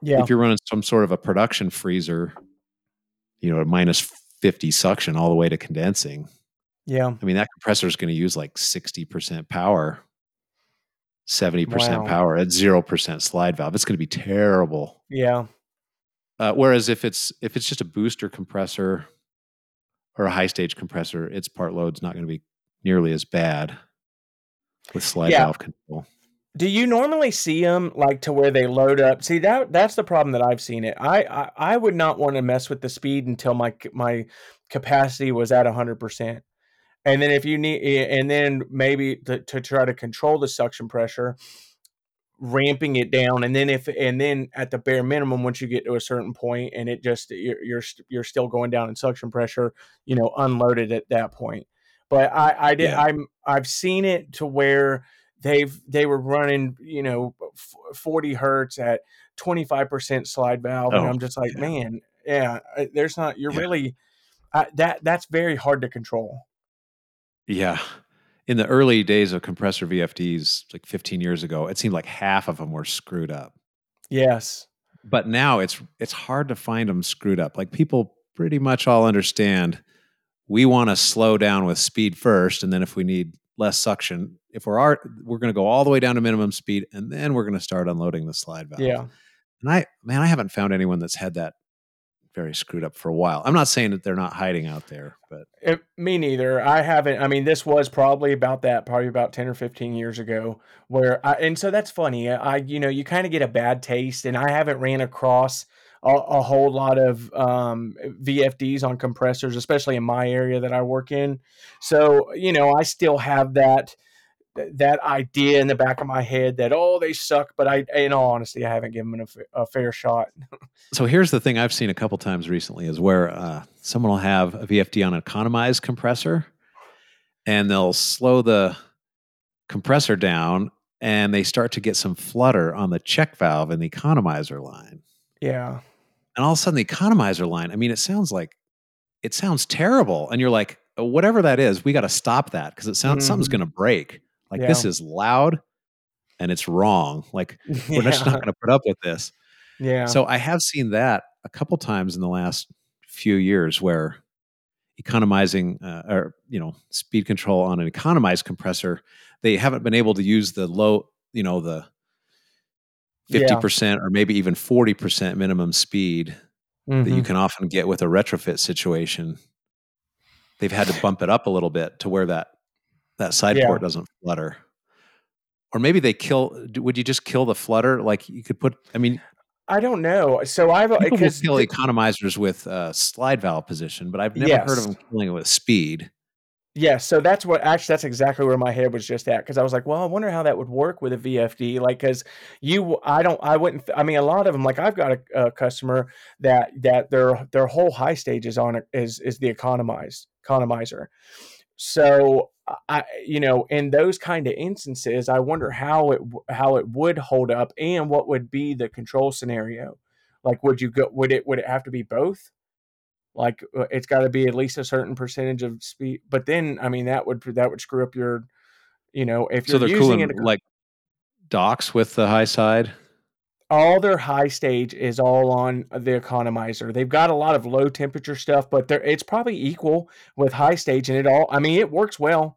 yeah, if you're running some sort of a production freezer, you know, at minus fifty suction all the way to condensing. yeah, I mean, that compressor is going to use like 60% power, 70% Wow. power at 0% slide valve. It's going to be terrible. yeah, Uh, whereas if it's if it's just a booster compressor or a high stage compressor, its part load's not going to be nearly as bad with slide Yeah. valve control. Do you normally see them like to where they load up? See that that's the problem that I've seen it. I I, I would not want to mess with the speed until my my capacity was at hundred percent, and then if you need, eh, and then maybe to, to try to control the suction pressure, ramping it down, and then if and then at the bare minimum, once you get to a certain point, and it just you're you're, you're still going down in suction pressure, you know, unloaded at that point. But I I did Yeah. I'm I've seen it to where they've they were running you know 40 hertz at 25% slide valve and Oh, i'm just like yeah. man yeah there's not you're Yeah. really uh, that that's very hard to control Yeah. In the early days of compressor VFDs, like 15 years ago, it seemed like half of them were screwed up. yes but now it's it's hard to find them screwed up. Like people pretty much all understand we want to slow down with speed first, and then if we need less suction, if we're art, we're going to go all the way down to minimum speed, and then we're going to start unloading the slide valve. yeah and I man, I haven't found anyone that's had that very screwed up for a while. I'm not saying that they're not hiding out there, but It, me neither. I haven't. I mean, this was probably about that, probably about ten or fifteen years ago. Where I, and so that's funny. I, you know, you kind of get a bad taste, and I haven't ran across a, a whole lot of um, VFDs on compressors, especially in my area that I work in. So you know, I still have that that idea in the back of my head that oh they suck, but I, in all honesty, I haven't given them a, a fair shot. so here's the thing I've seen a couple times recently is where uh, someone will have a VFD on an economized compressor and they'll slow the compressor down and they start to get some flutter on the check valve in the economizer line. Yeah, And all of a sudden, the economizer line, I mean, it sounds like it sounds terrible. And you're like, "Oh, whatever that is, we got to stop that because it sounds something's Mhm. going to break. Like this is loud and it's wrong. Like we're just not going to put up with this. yeah. So I have seen that a couple times in the last few years where economizing uh, or you know speed control on an economized compressor, they haven't been able to use the low, you know, the fifty Yeah. percent or maybe even forty percent minimum speed that you Mhm. can often get with a retrofit situation. They've had to bump it up a little bit to where that that side Yeah. port doesn't flutter. Or maybe they kill. Would you just kill the flutter? Like you could put. I mean, I don't know. So I've People will because kill economizers with uh, slide valve position, but I've never heard of them killing it with speed. Yeah, so that's what actually that's exactly where my head was just at because I was like, well, I wonder how that would work with a VFD, like because you, I don't, I wouldn't. I mean, a lot of them, like I've got a, a customer that that their their whole high stage is on is is the economized economizer. So I, you know, in those kind of instances, I wonder how it how it would hold up and what would be the control scenario. Like, would you go? Would it would it have to be both? Like, uh, it's got to be at least a certain percentage of speed. But then, I mean, that would that would screw up your, you know, if So you're they're using cooling it. like docks with the high side. all their high stage is all on the economizer. They've got a lot of low temperature stuff, but they're, it's probably equal with high stage, and it all. I mean, it works well.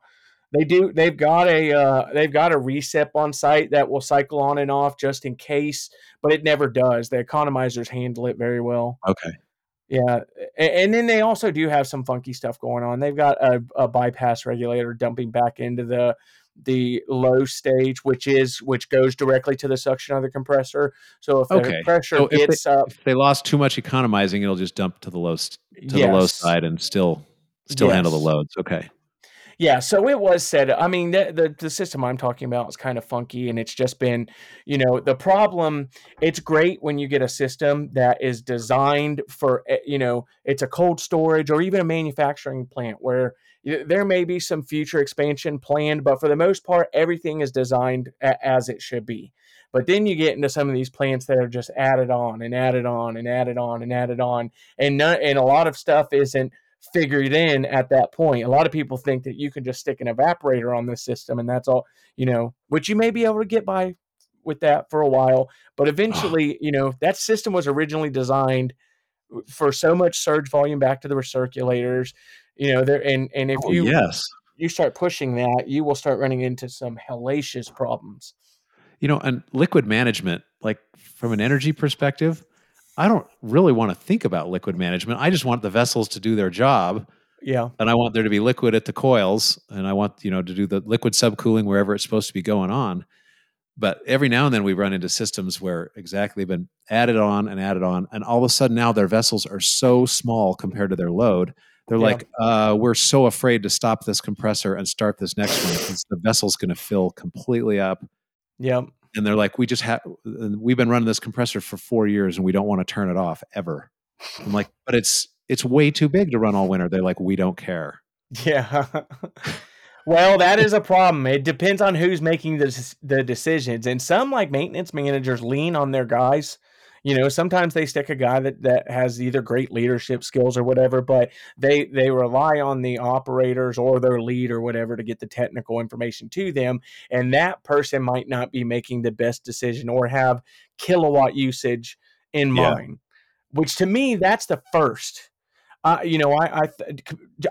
They do. They've got a uh, they've got a recip on site that will cycle on and off just in case, but it never does. The economizers handle it very well. Okay. Yeah, and then they also do have some funky stuff going on. They've got a, a bypass regulator dumping back into the the low stage, which is which goes directly to the suction of the compressor. So if okay. the pressure so gets they, up, if they lost too much economizing, it'll just dump to the low to yes. the low side and still still yes. handle the loads. Okay. Yeah, so it was said. I mean, the, the, the system I'm talking about is kind of funky, and it's just been, you know, the problem. It's great when you get a system that is designed for, eh, you know, it's a cold storage or even a manufacturing plant where there may be some future expansion planned, but for the most part, everything is designed a- as it should be. But then you get into some of these plants that are just added on and added on and added on and added on, and and a lot of stuff isn't figured in at that point. A lot of people think that you can just stick an evaporator on this system and that's all, you know, which you may be able to get by with that for a while, but eventually, you know, that system was originally designed for so much surge volume back to the recirculators, you know, there and and if oh, you yes. you start pushing that, you will start running into some hellacious problems. You know, and liquid management, like from an energy perspective, I don't really want to think about liquid management. I just want the vessels to do their job. Yeah. And I want there to be liquid at the coils and I want, you know, to do the liquid subcooling wherever it's supposed to be going on. But every now and then we run into systems where exactly been added on and added on. And all of a sudden now their vessels are so small compared to their load. They're yeah. like, uh, we're so afraid to stop this compressor and start this next one because the vessel's going to fill completely up. Yep and they're like, we just have, we've been running this compressor for four years and we don't want to turn it off ever. I'm like, but it's, it's way too big to run all winter. They're like, we don't care. Yeah. well, that is a problem. It depends on who's making the, the decisions. And some like maintenance managers lean on their guys you know sometimes they stick a guy that that has either great leadership skills or whatever but they they rely on the operators or their lead or whatever to get the technical information to them and that person might not be making the best decision or have kilowatt usage in yeah. mind which to me that's the first uh, you know i I, th-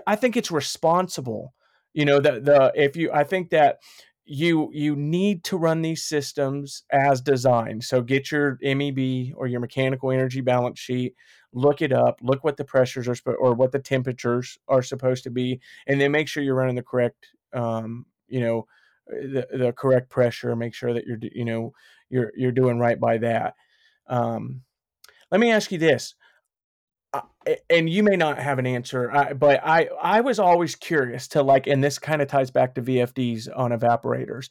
I think it's responsible you know the the if you i think that you you need to run these systems as designed. So get your meb or your mechanical energy balance sheet look it up look what the pressures are or what the temperatures are supposed to be and then make sure you're running the correct um, you know the, the correct pressure make sure that you're you know you're you're doing right by that. Um, let me ask you this and you may not have an answer, but I I was always curious to like, and this kind of ties back to VFDs on evaporators.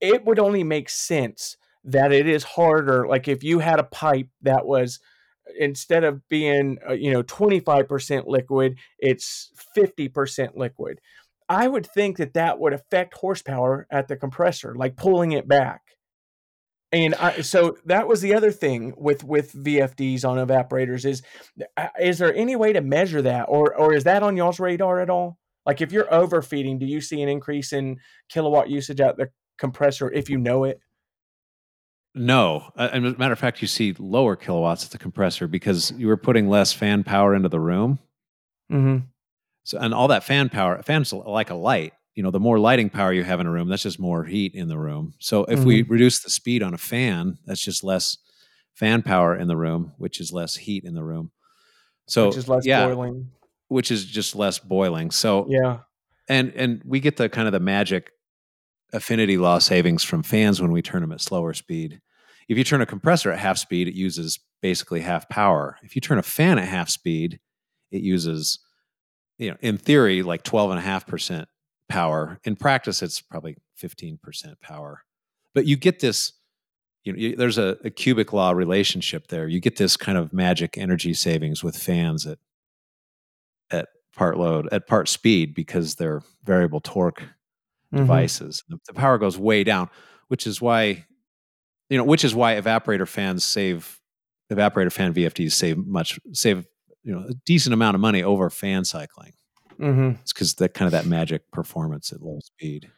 It would only make sense that it is harder. Like if you had a pipe that was instead of being uh, you know 25% liquid, it's 50% liquid. I would think that that would affect horsepower at the compressor, like pulling it back. And I, so that was the other thing with with VFDs on evaporators is uh, is there any way to measure that or or is that on y'all's radar at all? Like if you're overfeeding, do you see an increase in kilowatt usage at the compressor if you know it? No, as a matter of fact, you see lower kilowatts at the compressor because you were putting less fan power into the room. Mm-hmm. So, and all that fan power, fans like a light you know the more lighting power you have in a room that's just more heat in the room. So if mm-hmm. we reduce the speed on a fan that's just less fan power in the room which is less heat in the room. So which is less yeah, boiling. which is just less boiling. So yeah. and and we get the kind of the magic affinity law savings from fans when we turn them at slower speed. If you turn a compressor at half speed it uses basically half power. If you turn a fan at half speed it uses you know in theory like 12 and a half percent power. In practice, it's probably 15% power. But you get this, you know, you, there's a, a, cubic law relationship there. You get this kind of magic energy savings with fans at at part load, at part speed, because they're variable torque mm-hmm. devices. The, the power goes way down, which is why, you know, which is why evaporator fans save evaporator fan VFDs save much save you know a decent amount of money over fan cycling Mm-hmm. It's because that kind of that magic performance at low speed.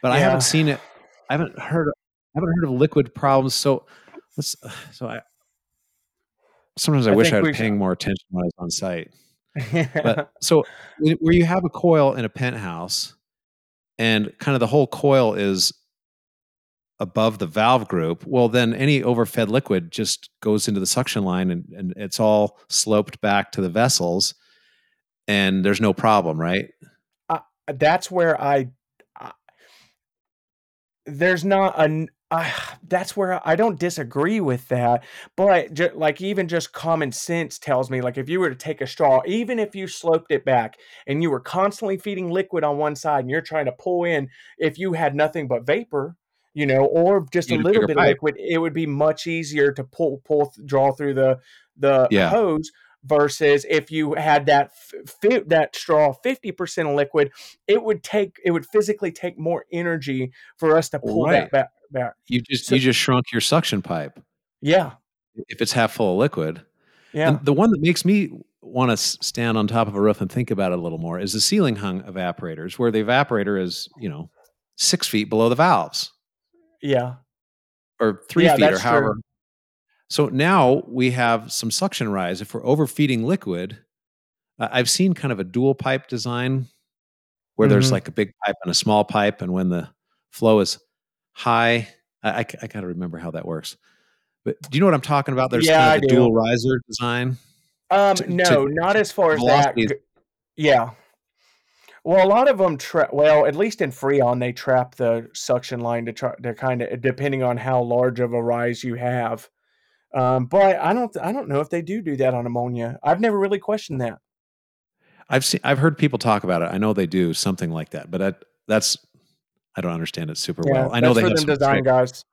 But yeah. I haven't seen it. I haven't heard. Of, I haven't heard of liquid problems. So let's. So I. Sometimes I, I wish I was paying more attention when I was on site. but so where you have a coil in a penthouse, and kind of the whole coil is above the valve group, well, then any overfed liquid just goes into the suction line and, and it's all sloped back to the vessels and there's no problem, right? Uh, that's where I, I there's not an I, that's where I don't disagree with that, but ju- like even just common sense tells me like if you were to take a straw, even if you sloped it back and you were constantly feeding liquid on one side and you're trying to pull in, if you had nothing but vapor, you know, or just a You need a little bit of liquid, it would be much easier to pull pull draw through the the Yeah. hose versus if you had that f- that straw 50% of liquid it would take it would physically take more energy for us to pull Right. that back back You just So- you just shrunk your suction pipe yeah if it's half full of liquid. yeah And the one that makes me want to stand on top of a roof and think about it a little more is the ceiling hung evaporators, where the evaporator is, you know, six feet below the valves yeah or three Yeah, feet or however true. So now we have some suction rise. If we're overfeeding liquid, uh, I've seen kind of a dual pipe design where there's Mhm. like a big pipe and a small pipe, and when the flow is high, I, I, got to remember how that works. But do you know what I'm talking about? There's Yeah, kind of a dual riser design. um to- no to- not as far as that velocity is- g- yeah well a lot of them tra- well at least in freon they trap the suction line to try to kind of depending on how large of a rise you have um but i don't i don't know if they do do that on ammonia i've never really questioned that I've seen, I've heard people talk about it. I know they do something like that, but that, that's, I don't understand it super yeah well. I know they have some design tricks. guys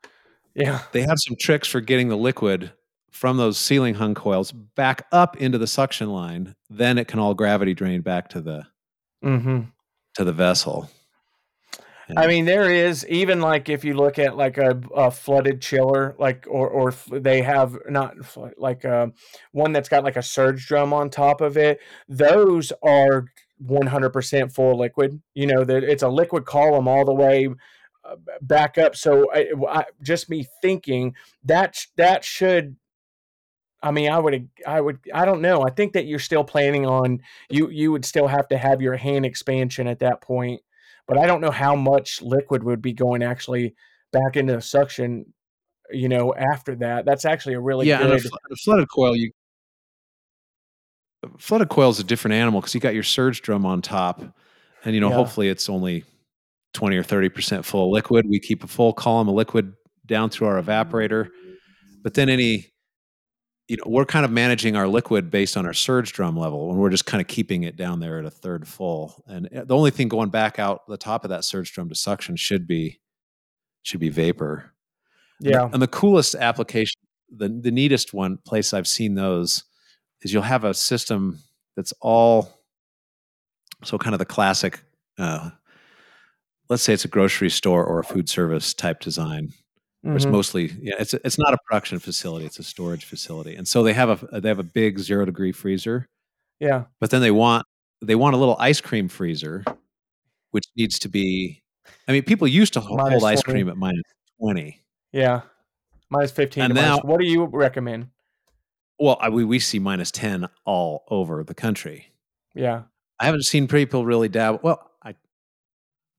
yeah they have some tricks for getting the liquid from those ceiling hung coils back up into the suction line. Then it can all gravity drain back to the mm-hmm to the vessel. I mean, there is even like if you look at like a, a flooded chiller, like or or they have not like uh one that's got like a surge drum on top of it. Those are one hundred percent full liquid. You know that it's a liquid column all the way uh, back up. So I, I, just me thinking that that should. I mean, I would, I would, I don't know. I think that you're still planning on you. You would still have to have your hand expansion at that point but I don't know how much liquid would be going actually back into the suction. You know, after that, that's actually a really yeah, good. a flooded coil, you a flooded coil is a different animal because you got your surge drum on top, and you know Yeah. hopefully it's only twenty or thirty percent full of liquid. We keep a full column of liquid down through our mm-hmm. evaporator, but then any you know we're kind of managing our liquid based on our surge drum level and we're just kind of keeping it down there at a third full. And uh, the only thing going back out the top of that surge drum to suction should be should be vapor. And the- yeah, and the coolest application the, the neatest one place i've seen those is you'll have a system that's all so kind of the classic uh, let's say it's a grocery store or a food service type design where it's mm-hmm. mostly yeah it's it's not a production facility it's a storage facility and so they have a they have a big zero degree freezer yeah, but then they want they want a little ice cream freezer which needs to be i mean people used to ho- Minus hold ice cream at minus 20 yeah. Minus fifteen. And to minus- now- what do you recommend? well I, we, we see minus 10 all over the country Yeah, i haven't seen people really dab well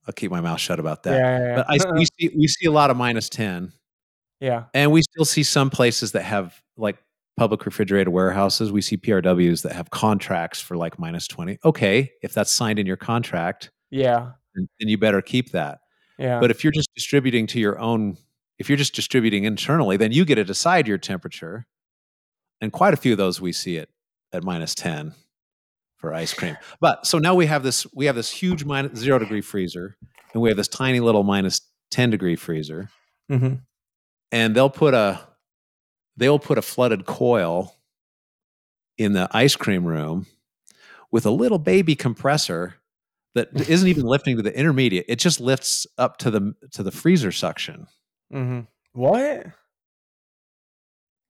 i'll keep my mouth shut about yeah, that yeah, yeah. but I, we see we see a lot of minus 10 yeah, And we still see some places that have like public refrigerated warehouses. We see PRWs that have contracts for like minus 20. Okay, if that's signed in your contract, yeah, then, then you better keep that. yeah. But if you're just distributing to your own, if you're just distributing internally, then you get to decide your temperature. And quite a few of those we see it at minus 10 for ice cream. But so now we have this we have this huge minus zero degree freezer, and we have this tiny little minus 10 degree freezer hmm and they'll put a they'll put a flooded coil in the ice cream room with a little baby compressor that isn't even lifting to the intermediate it just lifts up to the to the freezer suction Mm-hmm. What?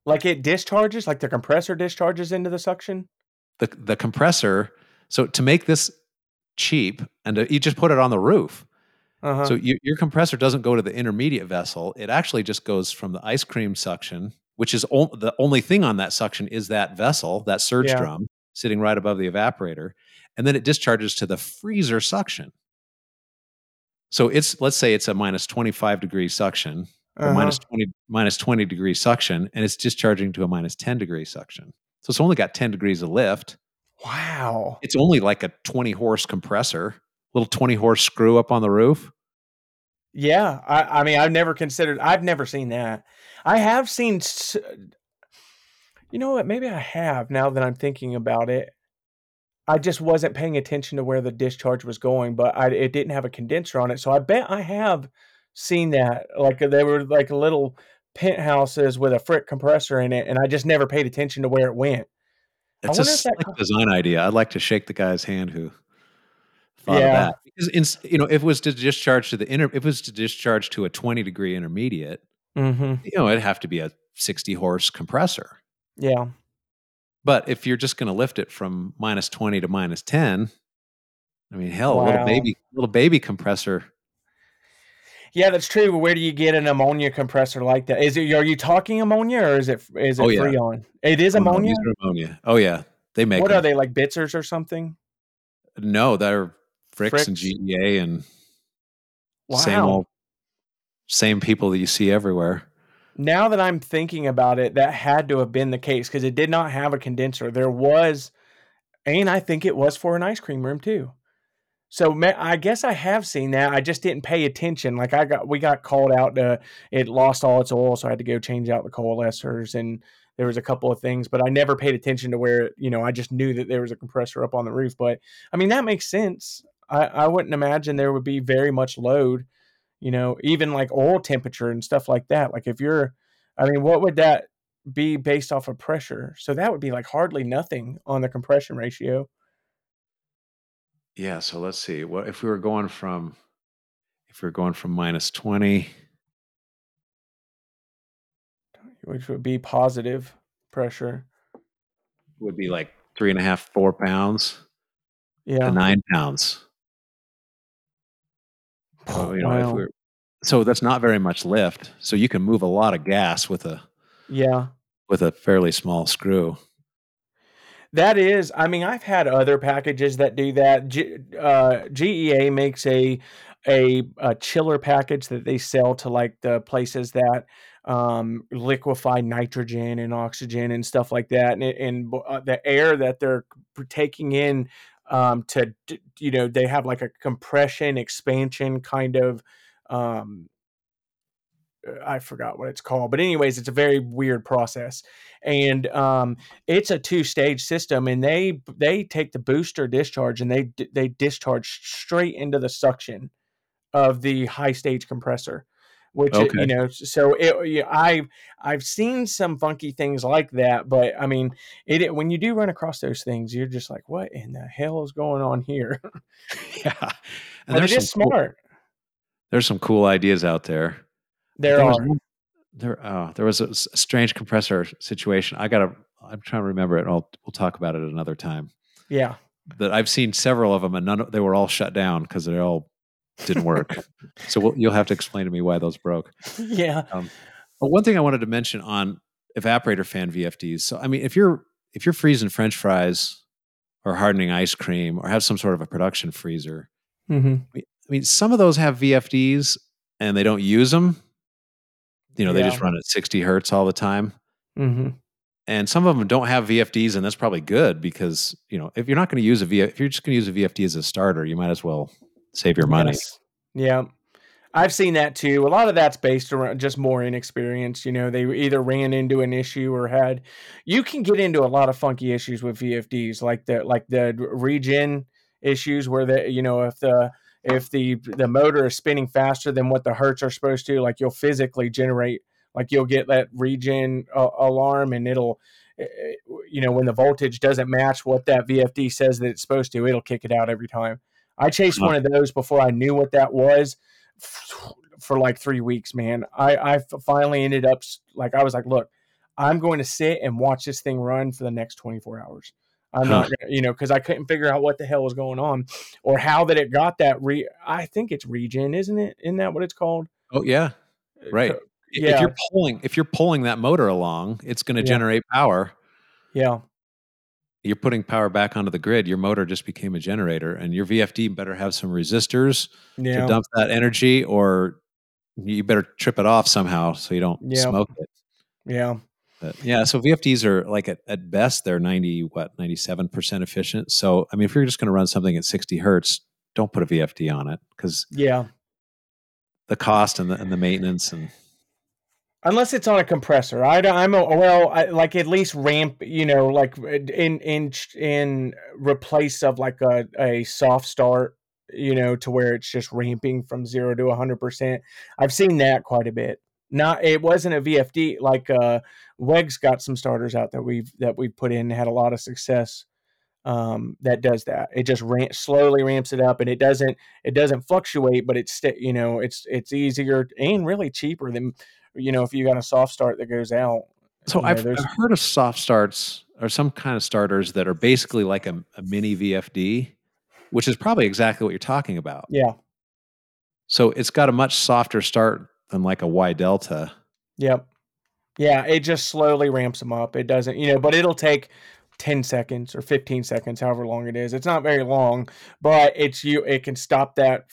Like it discharges, like the compressor discharges into the suction. The the compressor so to make this cheap and to, you just put it on the roof Uh-huh. so you, your compressor doesn't go to the intermediate vessel it actually just goes from the ice cream suction which is o- the only thing on that suction is that vessel that surge Yeah. drum sitting right above the evaporator and then it discharges to the freezer suction so it's let's say it's a minus 25 degree suction or Uh-huh. minus 20 minus 20 degree suction and it's discharging to a minus 10 degree suction so it's only got 10 degrees of lift Wow. it's only like a 20 horse compressor little 20 horse screw up on the roof Yeah, I, I mean, I've never considered. I've never seen that. I have seen. You know what? Maybe I have. Now that I'm thinking about it, I just wasn't paying attention to where the discharge was going, but I it didn't have a condenser on it, so I bet I have seen that. Like there were like a little penthouses with a Frick compressor in it, and I just never paid attention to where it went. That's a that design idea i'd like to shake the guy's hand who thought Yeah. of that because in, you know if it was to discharge to the inter if it was to discharge to a 20 degree intermediate Mm-hmm. you know it'd have to be a 60 horse compressor Yeah. But if you're just going to lift it from minus 20 to minus 10, I mean, hell, a little baby, little baby compressor. Yeah, that's true. Where do you get an ammonia compressor like that? Is it? Are you talking ammonia or is it? Is it Oh, yeah. Freon? It is ammonia. ammonia. Oh yeah, they make. What are they like? Bitzers or something? No, they're Fricks, and GEA and Wow. same old, same people that you see everywhere. Now that I'm thinking about it, that had to have been the case because it did not have a condenser. There was, and I think it was for an ice cream room too. So ma- I guess I have seen that. I just didn't pay attention. Like I got, we got called out to. It lost all its oil, so I had to go change out the coalescers, and there was a couple of things, but I never paid attention to where. You know, I just knew that there was a compressor up on the roof. But I mean, that makes sense. I, I wouldn't imagine there would be very much load. You know, even like oil temperature and stuff like that. Like if you're, I mean, what would that be based off of pressure? So that would be like hardly nothing on the compression ratio. Yeah. So let's see. What if we were going from, if we were going from minus 20, which would be positive pressure. would be like three and a half, four pounds Yeah. nine pounds. So, you know, if Wow. we're, so that's not very much lift. So you can move a lot of gas with a Yeah. with a fairly small screw. That is, I mean, I've had other packages that do that. G, uh, GEA makes a, a a chiller package that they sell to like the places that um, liquefy nitrogen and oxygen and stuff like that, and, and uh, the air that they're taking in um, to you know they have like a compression expansion kind of um, I forgot what it's called, but anyways, it's a very weird process, and um, it's a two stage system, and they they take the booster discharge and they they discharge straight into the suction of the high stage compressor, which it- Okay. you know, so it, yeah, I I've seen some funky things like that, but I mean, it it- when you do run across those things, you're just like, what in the hell is going on here? yeah. And but it is some cool- smart. there's some cool ideas out there. There was are. one- there, oh, there was a, strange compressor situation. I gotta. I'm trying to remember it. And I'll, we'll talk about it another time. Yeah. That I've seen several of them, and none. Of, they were all shut down because they all didn't work. so we'll, you'll have to explain to me why those broke. Yeah. But one thing I wanted to mention on evaporator fan VFDs. So I mean, if you're if you're freezing French fries or hardening ice cream or have some sort of a production freezer, hmm I mean, some of those have VFDs and they don't use them. You know, they just run at 60 hertz all the time. hmm And some of them don't have VFDs, and that's probably good because you know if you're not going to use a VF, if you're just going to use a VFD as a starter, you might as well save your money. Yes. Yeah. I've seen that too. A lot of that's based around just more inexperience. You know, they either ran into an issue or had. You can get into a lot of funky issues with VFDs, like the like the regen issues, where the you know if the if the the motor is spinning faster than what the hertz are supposed to, like you'll physically generate, like you'll get that regen uh, alarm, and it'll, eh, eh, you know, when the voltage doesn't match what that VFD says that it's supposed to, it'll kick it out every time. I chased one of those before I knew what that was for like three weeks, man. i i finally ended up like, I was like, look, I'm going to sit and watch this thing run for the next 24 hours. I'm Huh. not, gonna, you know, because I couldn't figure out what the hell was going on or how that it got that re. I think it's regen, isn't it? Isn't that what it's called? Oh yeah, uh, right. Co- If you're pulling if you're pulling that motor along, it's going to Yeah. generate power. Yeah. You're putting power back onto the grid. Your motor just became a generator, and your VFD better have some resistors Yeah. to dump that energy, or you better trip it off somehow so you don't Yep. smoke it. Yeah. But yeah, so VFDs are like at, at best they're ninety what ninety seven percent efficient. So I mean, if you're just going to run something at sixty hertz, don't put a VFD on it because Yeah. the cost and the and the maintenance and Unless it's on a compressor, I don't, I'm a, well, I, like at least ramp, you know, like in in in replace of like a a soft start, you know, to where it's just ramping from zero to hundred percent. I've seen that quite a bit. Not it wasn't a VFD like uh Weg's got some starters out that we've that we've put in had a lot of success. Um, that does that. It just ramp, slowly ramps it up, and it doesn't it doesn't fluctuate, but it's you know it's it's easier and really cheaper than you know if you got a soft start that goes out. So know, I've, I've heard of soft starts or some kind of starters that are basically like a, a mini VFD, which is probably exactly what you're talking about. yeah, So it's got a much softer start than like a Y Delta. Yep. Yeah, it just slowly ramps them up. It doesn't, you know, but it'll take 10 seconds or 15 seconds, however long it is. It's not very long, but it's you it can stop that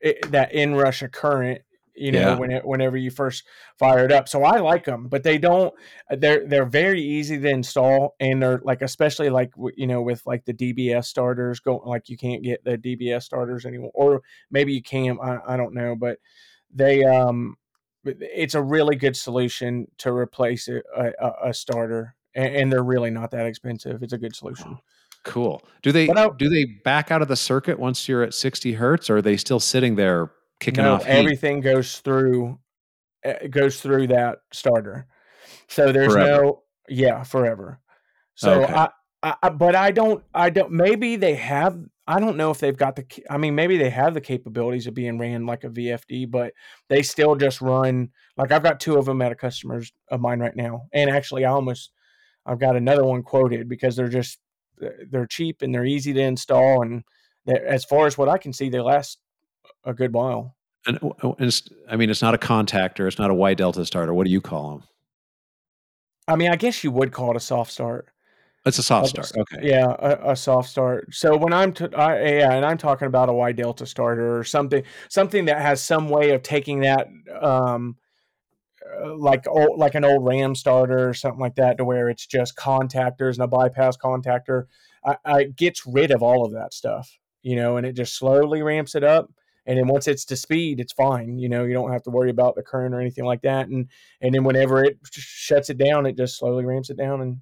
it, that inrush of current, you know, Yeah. when it, whenever you first fire it up. So I like them, but they don't they're they're very easy to install and they're like especially like you know with like the DBS starters go like you can't get the DBS starters anymore or maybe you can I, I don't know, but they um it's a really good solution to replace a, a, a starter and, and they're really not that expensive it's a good solution Cool. Do they I- do they back out of the circuit once you're at 60 hertz, or are they still sitting there kicking no off? heat? everything goes through it goes through that starter so there's Forever. no yeah forever so Okay. I I- but i don't i don't maybe they have i don't know if they've got the i mean maybe they have the capabilities of being ran like a vfd but they still just run like i've got two of them at a customers of mine right now and actually i almost i've got another one quoted because they're just uh, they're cheap and they're easy to install and as far as what i can see they last a good while And, oh, oh, and it's, I mean, it's not a contactor. It's not a Y Delta starter. What do you call them? I mean, I guess you would call it a soft start. It's a soft start. Okay. Yeah, a, a soft start. So when I'm, t- I, yeah, and I'm talking about a Y delta starter or something, something that has some way of taking that, um, uh, like old, like an old RAM starter or something like that, to where it's just contactors and a bypass contactor. I, I gets rid of all of that stuff, you know, and it just slowly ramps it up. And then once it's to speed, it's fine. You know, you don't have to worry about the current or anything like that. And and then whenever it sh- shuts it down, it just slowly ramps it down, and,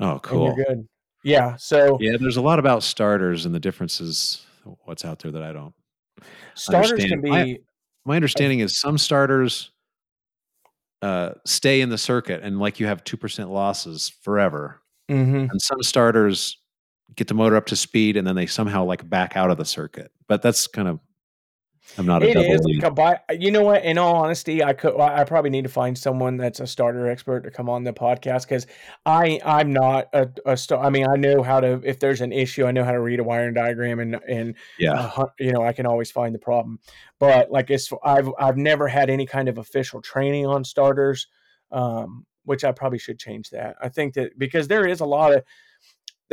Oh, cool. you're good. Yeah. So Yeah, there's a lot about starters and the differences. What's out there that I don't. starters can understand. I- be My understanding is some starters uh, stay in the circuit and like you have two percent losses forever, mhm. and some starters get the motor up to speed and then they somehow like back out of the circuit. But that's kind of I'm not a It double is like. You know what? In all honesty, I could. I I probably need to find someone that's a starter expert to come on the podcast because I I'm not a, a star. I mean, I know how to. If there's an issue, I know how to read a wiring diagram and and yeah. uh, you know I can always find the problem. But like it's I've I've never had any kind of official training on starters, um, which I probably should change that. I think that because there is a lot of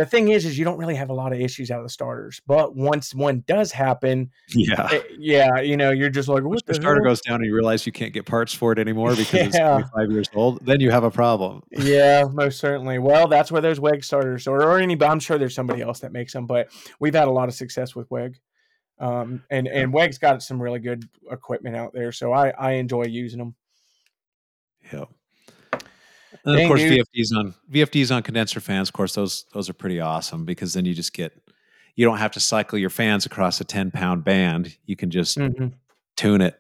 the thing is is you don't really have a lot of issues out of the starters, but once one does happen, Yeah. eh, yeah, you know, you're just like, what the the starter goes down and you realize you can't get parts for it anymore because it's Yeah. 25 years old, then you have a problem. yeah, most certainly. Well, that's where those WEG starters or, or any, I'm sure there's somebody else that makes them, but we've had a lot of success with WEG. Um, and, and WEG's got some really good equipment out there. So I, I enjoy using them. Yeah. And Dang, of course, dude. VFDs on VFDs on condenser fans. Of course, those those are pretty awesome because then you just get you don't have to cycle your fans across a 10 pound band. You can just Mhm. tune it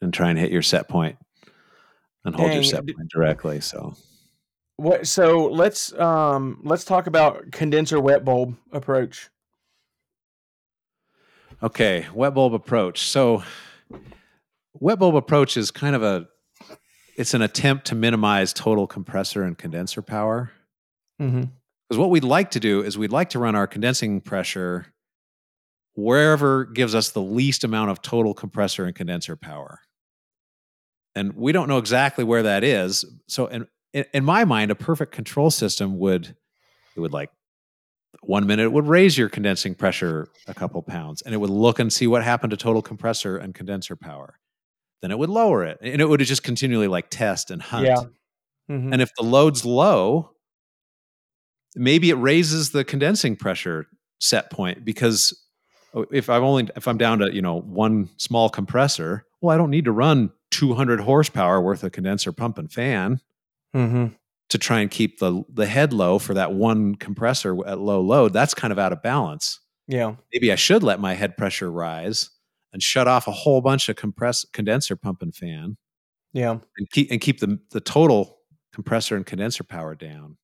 and try and hit your set point and hold your set point directly. So What, so let's, um, let's talk about condenser wet bulb approach. okay, wet bulb approach. So wet bulb approach is kind of a it's an attempt to minimize total compressor and condenser power. Mm-hmm. Because what we'd like to do is we'd like to run our condensing pressure wherever gives us the least amount of total compressor and condenser power. And we don't know exactly where that is. So in, in, in my mind, a perfect control system would it would like one minute it would raise your condensing pressure a couple pounds and it would look and see what happened to total compressor and condenser power. Then it would lower it, and it would just continually like test and hunt. Yeah. Mhm. And if the load's low, maybe it raises the condensing pressure set point because oh, if I'm only if I'm down to you know one small compressor, well, I don't need to run 200 horsepower worth of condenser pump and fan Mhm. to try and keep the the head low for that one compressor at low load. That's kind of out of balance. Yeah. Maybe I should let my head pressure rise and shut off a whole bunch of compress condenser pump and fan Yeah. and keep and keep the the total compressor and condenser power down.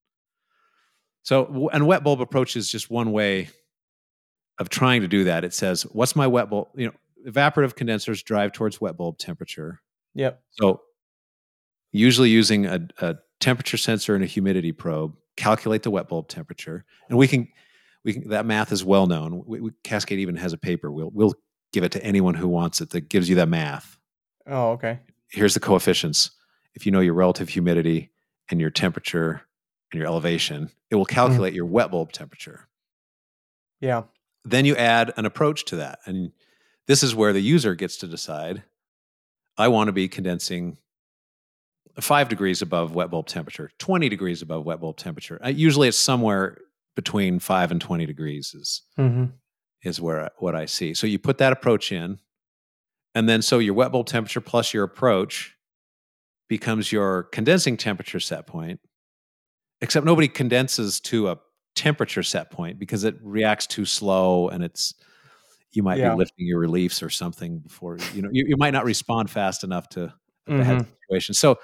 So, and wet bulb approach is just one way of trying to do that. It says, "What's my wet bulb?" You know, evaporative condensers drive towards wet bulb temperature. Yep. So, usually using a, a temperature sensor and a humidity probe, calculate the wet bulb temperature, and we can we can that math is well known. We, we, Cascade even has a paper. We'll we'll give it to anyone who wants it that gives you that math Oh, okay. here's the coefficients. If you know your relative humidity and your temperature and your elevation, it will calculate your wet bulb temperature. Yeah. Then you add an approach to that. And this is where the user gets to decide I want to be condensing five degrees above wet bulb temperature, 20 degrees above wet bulb temperature. Uh, usually it's somewhere between five and 20 degrees is, hmm is where what I see. So you put that approach in, and then so your wet bulb temperature plus your approach becomes your condensing temperature set point. Except nobody condenses to a temperature set point because it reacts too slow, and it's you might Yeah. be lifting your reliefs or something before you know you, you might not respond fast enough to a bad Mhm. situation. So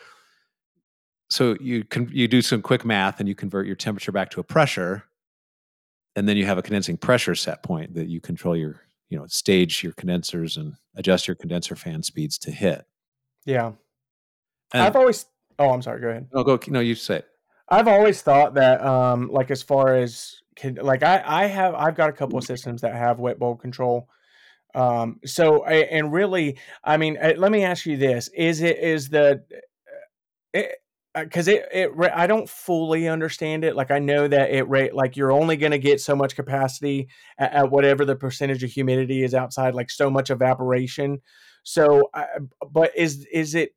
so you can you do some quick math and you convert your temperature back to a pressure and then you have a condensing pressure set point that you control your you know stage your condensers and adjust your condenser fan speeds to hit Yeah. and I've always. Oh, I'm sorry. Go ahead. no go no you say it. I've always thought that, um, like as far as can, like I, I have, I've got a couple of systems that have wet bulb control. Um, so and really, I mean, let me ask you this: Is it is the it because it it I don't fully understand it. Like I know that it rate like you're only going to get so much capacity at, at whatever the percentage of humidity is outside, like so much evaporation. So, I, but is is it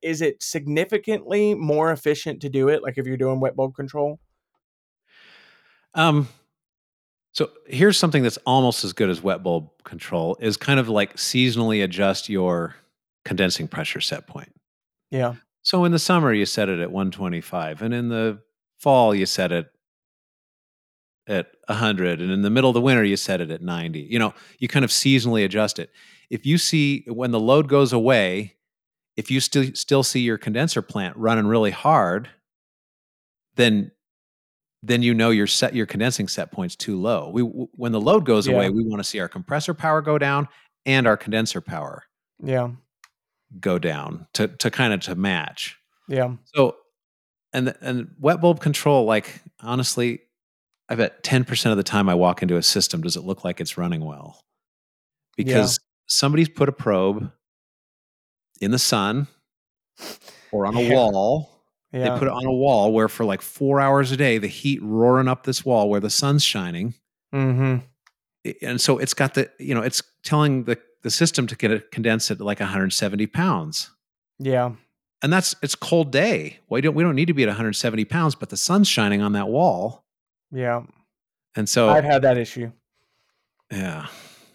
is it significantly more efficient to do it? Like if you're doing wet bulb control? um so here's something that's almost as good as wet bulb control is kind of like seasonally adjust your condensing pressure set point Yeah, so in the summer you set it at 125 and in the fall you set it at 100 and in the middle of the winter you set it at 90 you know you kind of seasonally adjust it. If you see when the load goes away if you still still see your condenser plant running really hard then then you know your set your condensing set point's too low. We when the load goes Yeah. away we want to see our compressor power go down and our condenser power. Yeah, go down to to kind of to match yeah, so, and and wet bulb control, like honestly, I bet ten percent of the time I walk into a system, does it look like it's running well? Because somebody's put a probe in the sun or on a Yeah. wall. yeah. They put it on a wall where for like four hours a day, the heat roaring up this wall where the sun's shining, mm-hmm. And so it's got the you know it's telling the the system to get it condensed at like 170 pounds Yeah, and that's it's cold day. We don't we don't need to be at 170 pounds, but the sun's shining on that wall, yeah. and so I've had that issue. yeah,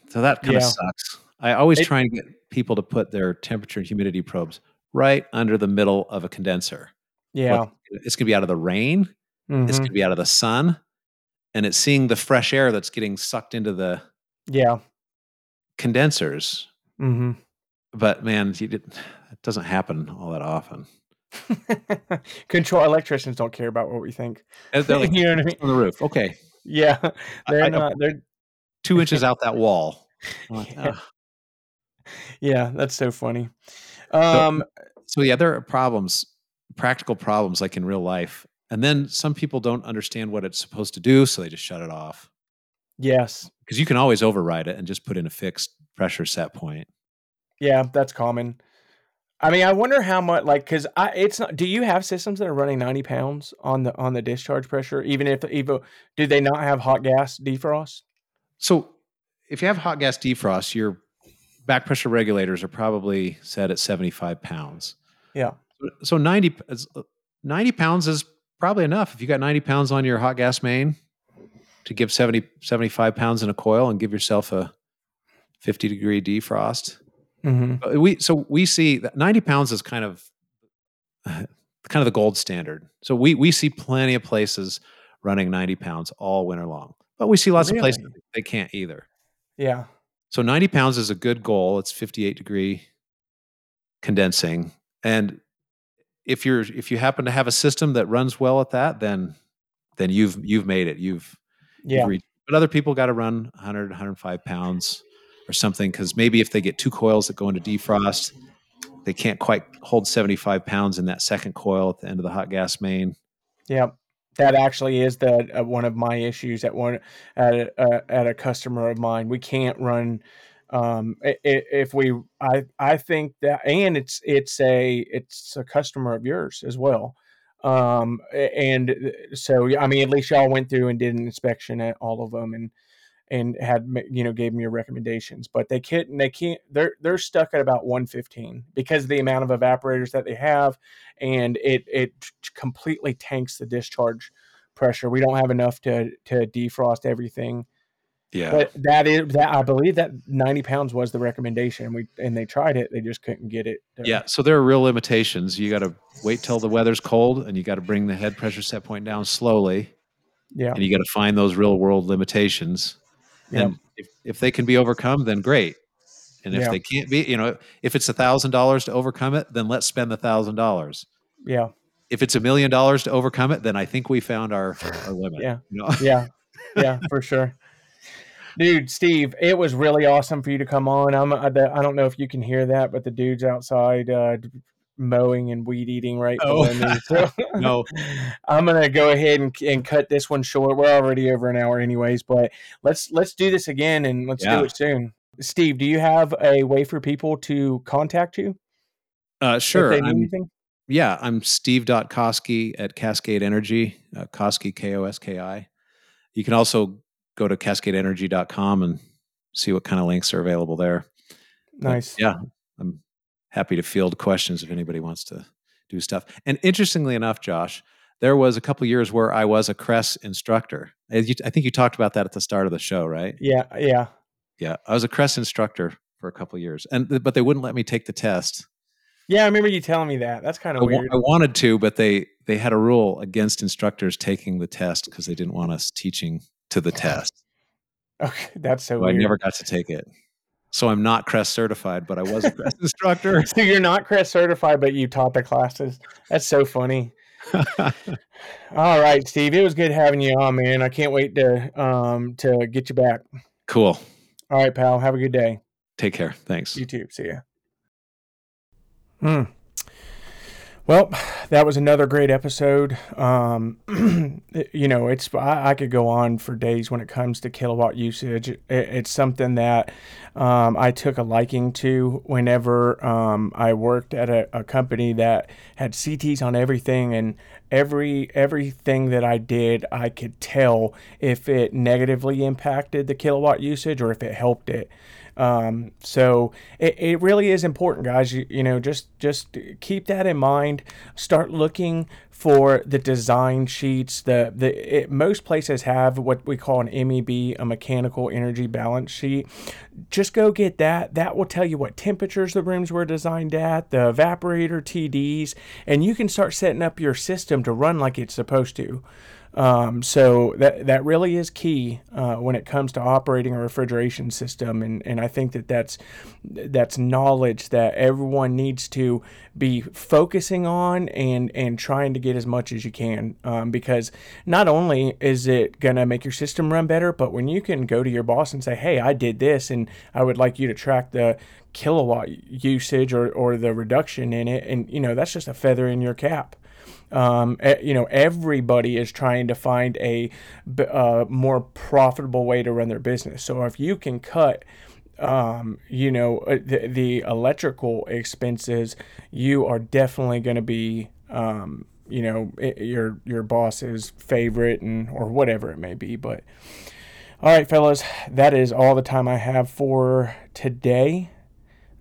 so that kind of Yeah. sucks. I always It- try and get people to put their temperature and humidity probes right under the middle of a condenser. Yeah, it's going to be out of the rain. It's mhm, going to be out of the sun, and it's seeing the fresh air that's getting sucked into the yeah, condensers. hmm But man, you did, it doesn't happen all that often. Control electricians don't care about what we think. Like you know what I mean? on the roof. Okay, Yeah, they're I- not. They're two inches out that wall. Like, Yeah. Yeah. That's so funny. Um, So yeah, there are problems, practical problems like in real life. And then some people don't understand what it's supposed to do, so they just shut it off. Yes, Because you can always override it and just put in a fixed pressure set point. yeah, that's common. I mean, I wonder how much like because I it's not. Do you have systems that are running ninety pounds on the on the discharge pressure? Even if even do they not have hot gas defrost? So if you have hot gas defrost, you're back pressure regulators are probably set at 75 pounds. Yeah. So 90, uh, 90 pounds is probably enough. If you got 90 pounds on your hot gas main to give 70, 75 pounds in a coil and give yourself a 50 degree defrost. Mm-hmm. We, so we see that 90 pounds is kind of, kind of the gold standard. So we, we see plenty of places running 90 pounds all winter long, but we see lots Really? of places they can't either. Yeah. So 90 pounds is a good goal. It's 58 degree condensing. And if you're if you happen to have a system that runs well at that, then then you've you've made it. You've, you've Yeah. reached- but other people got to run 100 105 pounds or something because maybe if they get two coils that go into defrost, they can't quite hold 75 pounds in that second coil at the end of the hot gas main. Yeah, That actually is the uh, one of my issues at one at a, uh, at a customer of mine. We can't run um if we I I think that and it's it's a it's a customer of yours as well. Um and uh, so I mean at least y'all went through and did an inspection at all of them and and had you know gave me your recommendations. But they can't they can't they're they're stuck at about 115 because of the amount of evaporators that they have and it it completely tanks the discharge pressure. We don't have enough to to defrost everything Yeah. but that is that i believe that 90 pounds was the recommendation and we and they tried it they just couldn't get it to- Yeah, so there are real limitations. You got to wait till the weather's cold, and you got to bring the head pressure set point down slowly, yeah and you got to find those real world limitations. Yeah. And if, if they can be overcome, then great. And if Yeah. they can't be, you know, if it's a thousand dollars to overcome it, then let's spend the thousand dollars. yeah If it's a million dollars to overcome it, then I think we found our, our limit. Yeah. You know? yeah yeah for sure dude steve it was really awesome for you to come on i'm I, I don't know if you can hear that but the dude's outside uh mowing and weed eating right Oh. me so No. i'm gonna go ahead and, and cut this one short we're already over an hour anyways but let's let's do this again and let's Yeah. do it soon steve do you have a way for people to contact you Uh, sure. if they need I'm- yeah, I'm steve.koski at Cascade Energy, uh, Koski, K O S K I. You can also go to cascadeenergy.com and see what kind of links are available there. But, nice yeah, I'm happy to field questions if anybody wants to do stuff. And interestingly enough, Josh, there was a couple years where I was a CRES instructor. Uh, I think you talked about that at the start of the show, right? yeah yeah Yeah, I was a CRES instructor for a couple years, and but they wouldn't let me take the test. yeah i remember you telling me that that's kind of wa- weird I wanted to, but they they had a rule against instructors taking the test because they didn't want us teaching to the test. okay that's so So I never got to take it. So I'm not CRES certified, but I was a CRES instructor. So you're not CRES certified, but you taught the classes. That's so funny. All right, Steve. It was good having you on, man. I can't wait to um to get you back. cool. All right, pal. Have a good day. Take care. Thanks. You too. See ya. Hmm. Well, that was another great episode. Um, you know, it's I, I could go on for days when it comes to kilowatt usage. It, it's something that um, I took a liking to whenever um, I worked at a, a company that had CTs on everything, and every everything that I did, I could tell if it negatively impacted the kilowatt usage or if it helped it. Um, so it, it really is important, guys. You, you know, just just keep that in mind. Start looking for the design sheets. The the it, most places have what we call an MEB, a mechanical energy balance sheet. Just go get that. That will tell you what temperatures the rooms were designed at, the evaporator TDs, and you can start setting up your system to run like it's supposed to. Um, so that that really is key uh, when it comes to operating a refrigeration system, and, and I think that that's that's knowledge that everyone needs to be focusing on and and trying to get as much as you can, um, because not only is it gonna make your system run better, but when you can go to your boss and say, "Hey, I did this, and I would like you to track the kilowatt usage or or the reduction in it," and you know that's just a feather in your cap um, you know everybody is trying to find a, uh, more profitable way to run their business. So if you can cut um, you know uh, the, the electrical expenses you are definitely going to be um, you know i- your your boss's favorite and or whatever it may be but all right fellas that is all the time i have for today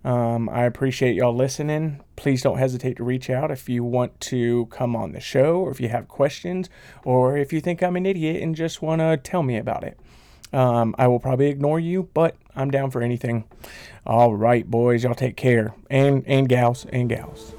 Um, I appreciate y'all listening. Please don't hesitate to reach out if you want to come on the show, or if you have questions, or if you think I'm an idiot and just want to tell me about it. Um, I will probably ignore you, but I'm down for anything. All right, boys, y'all take care, and and gals and gals.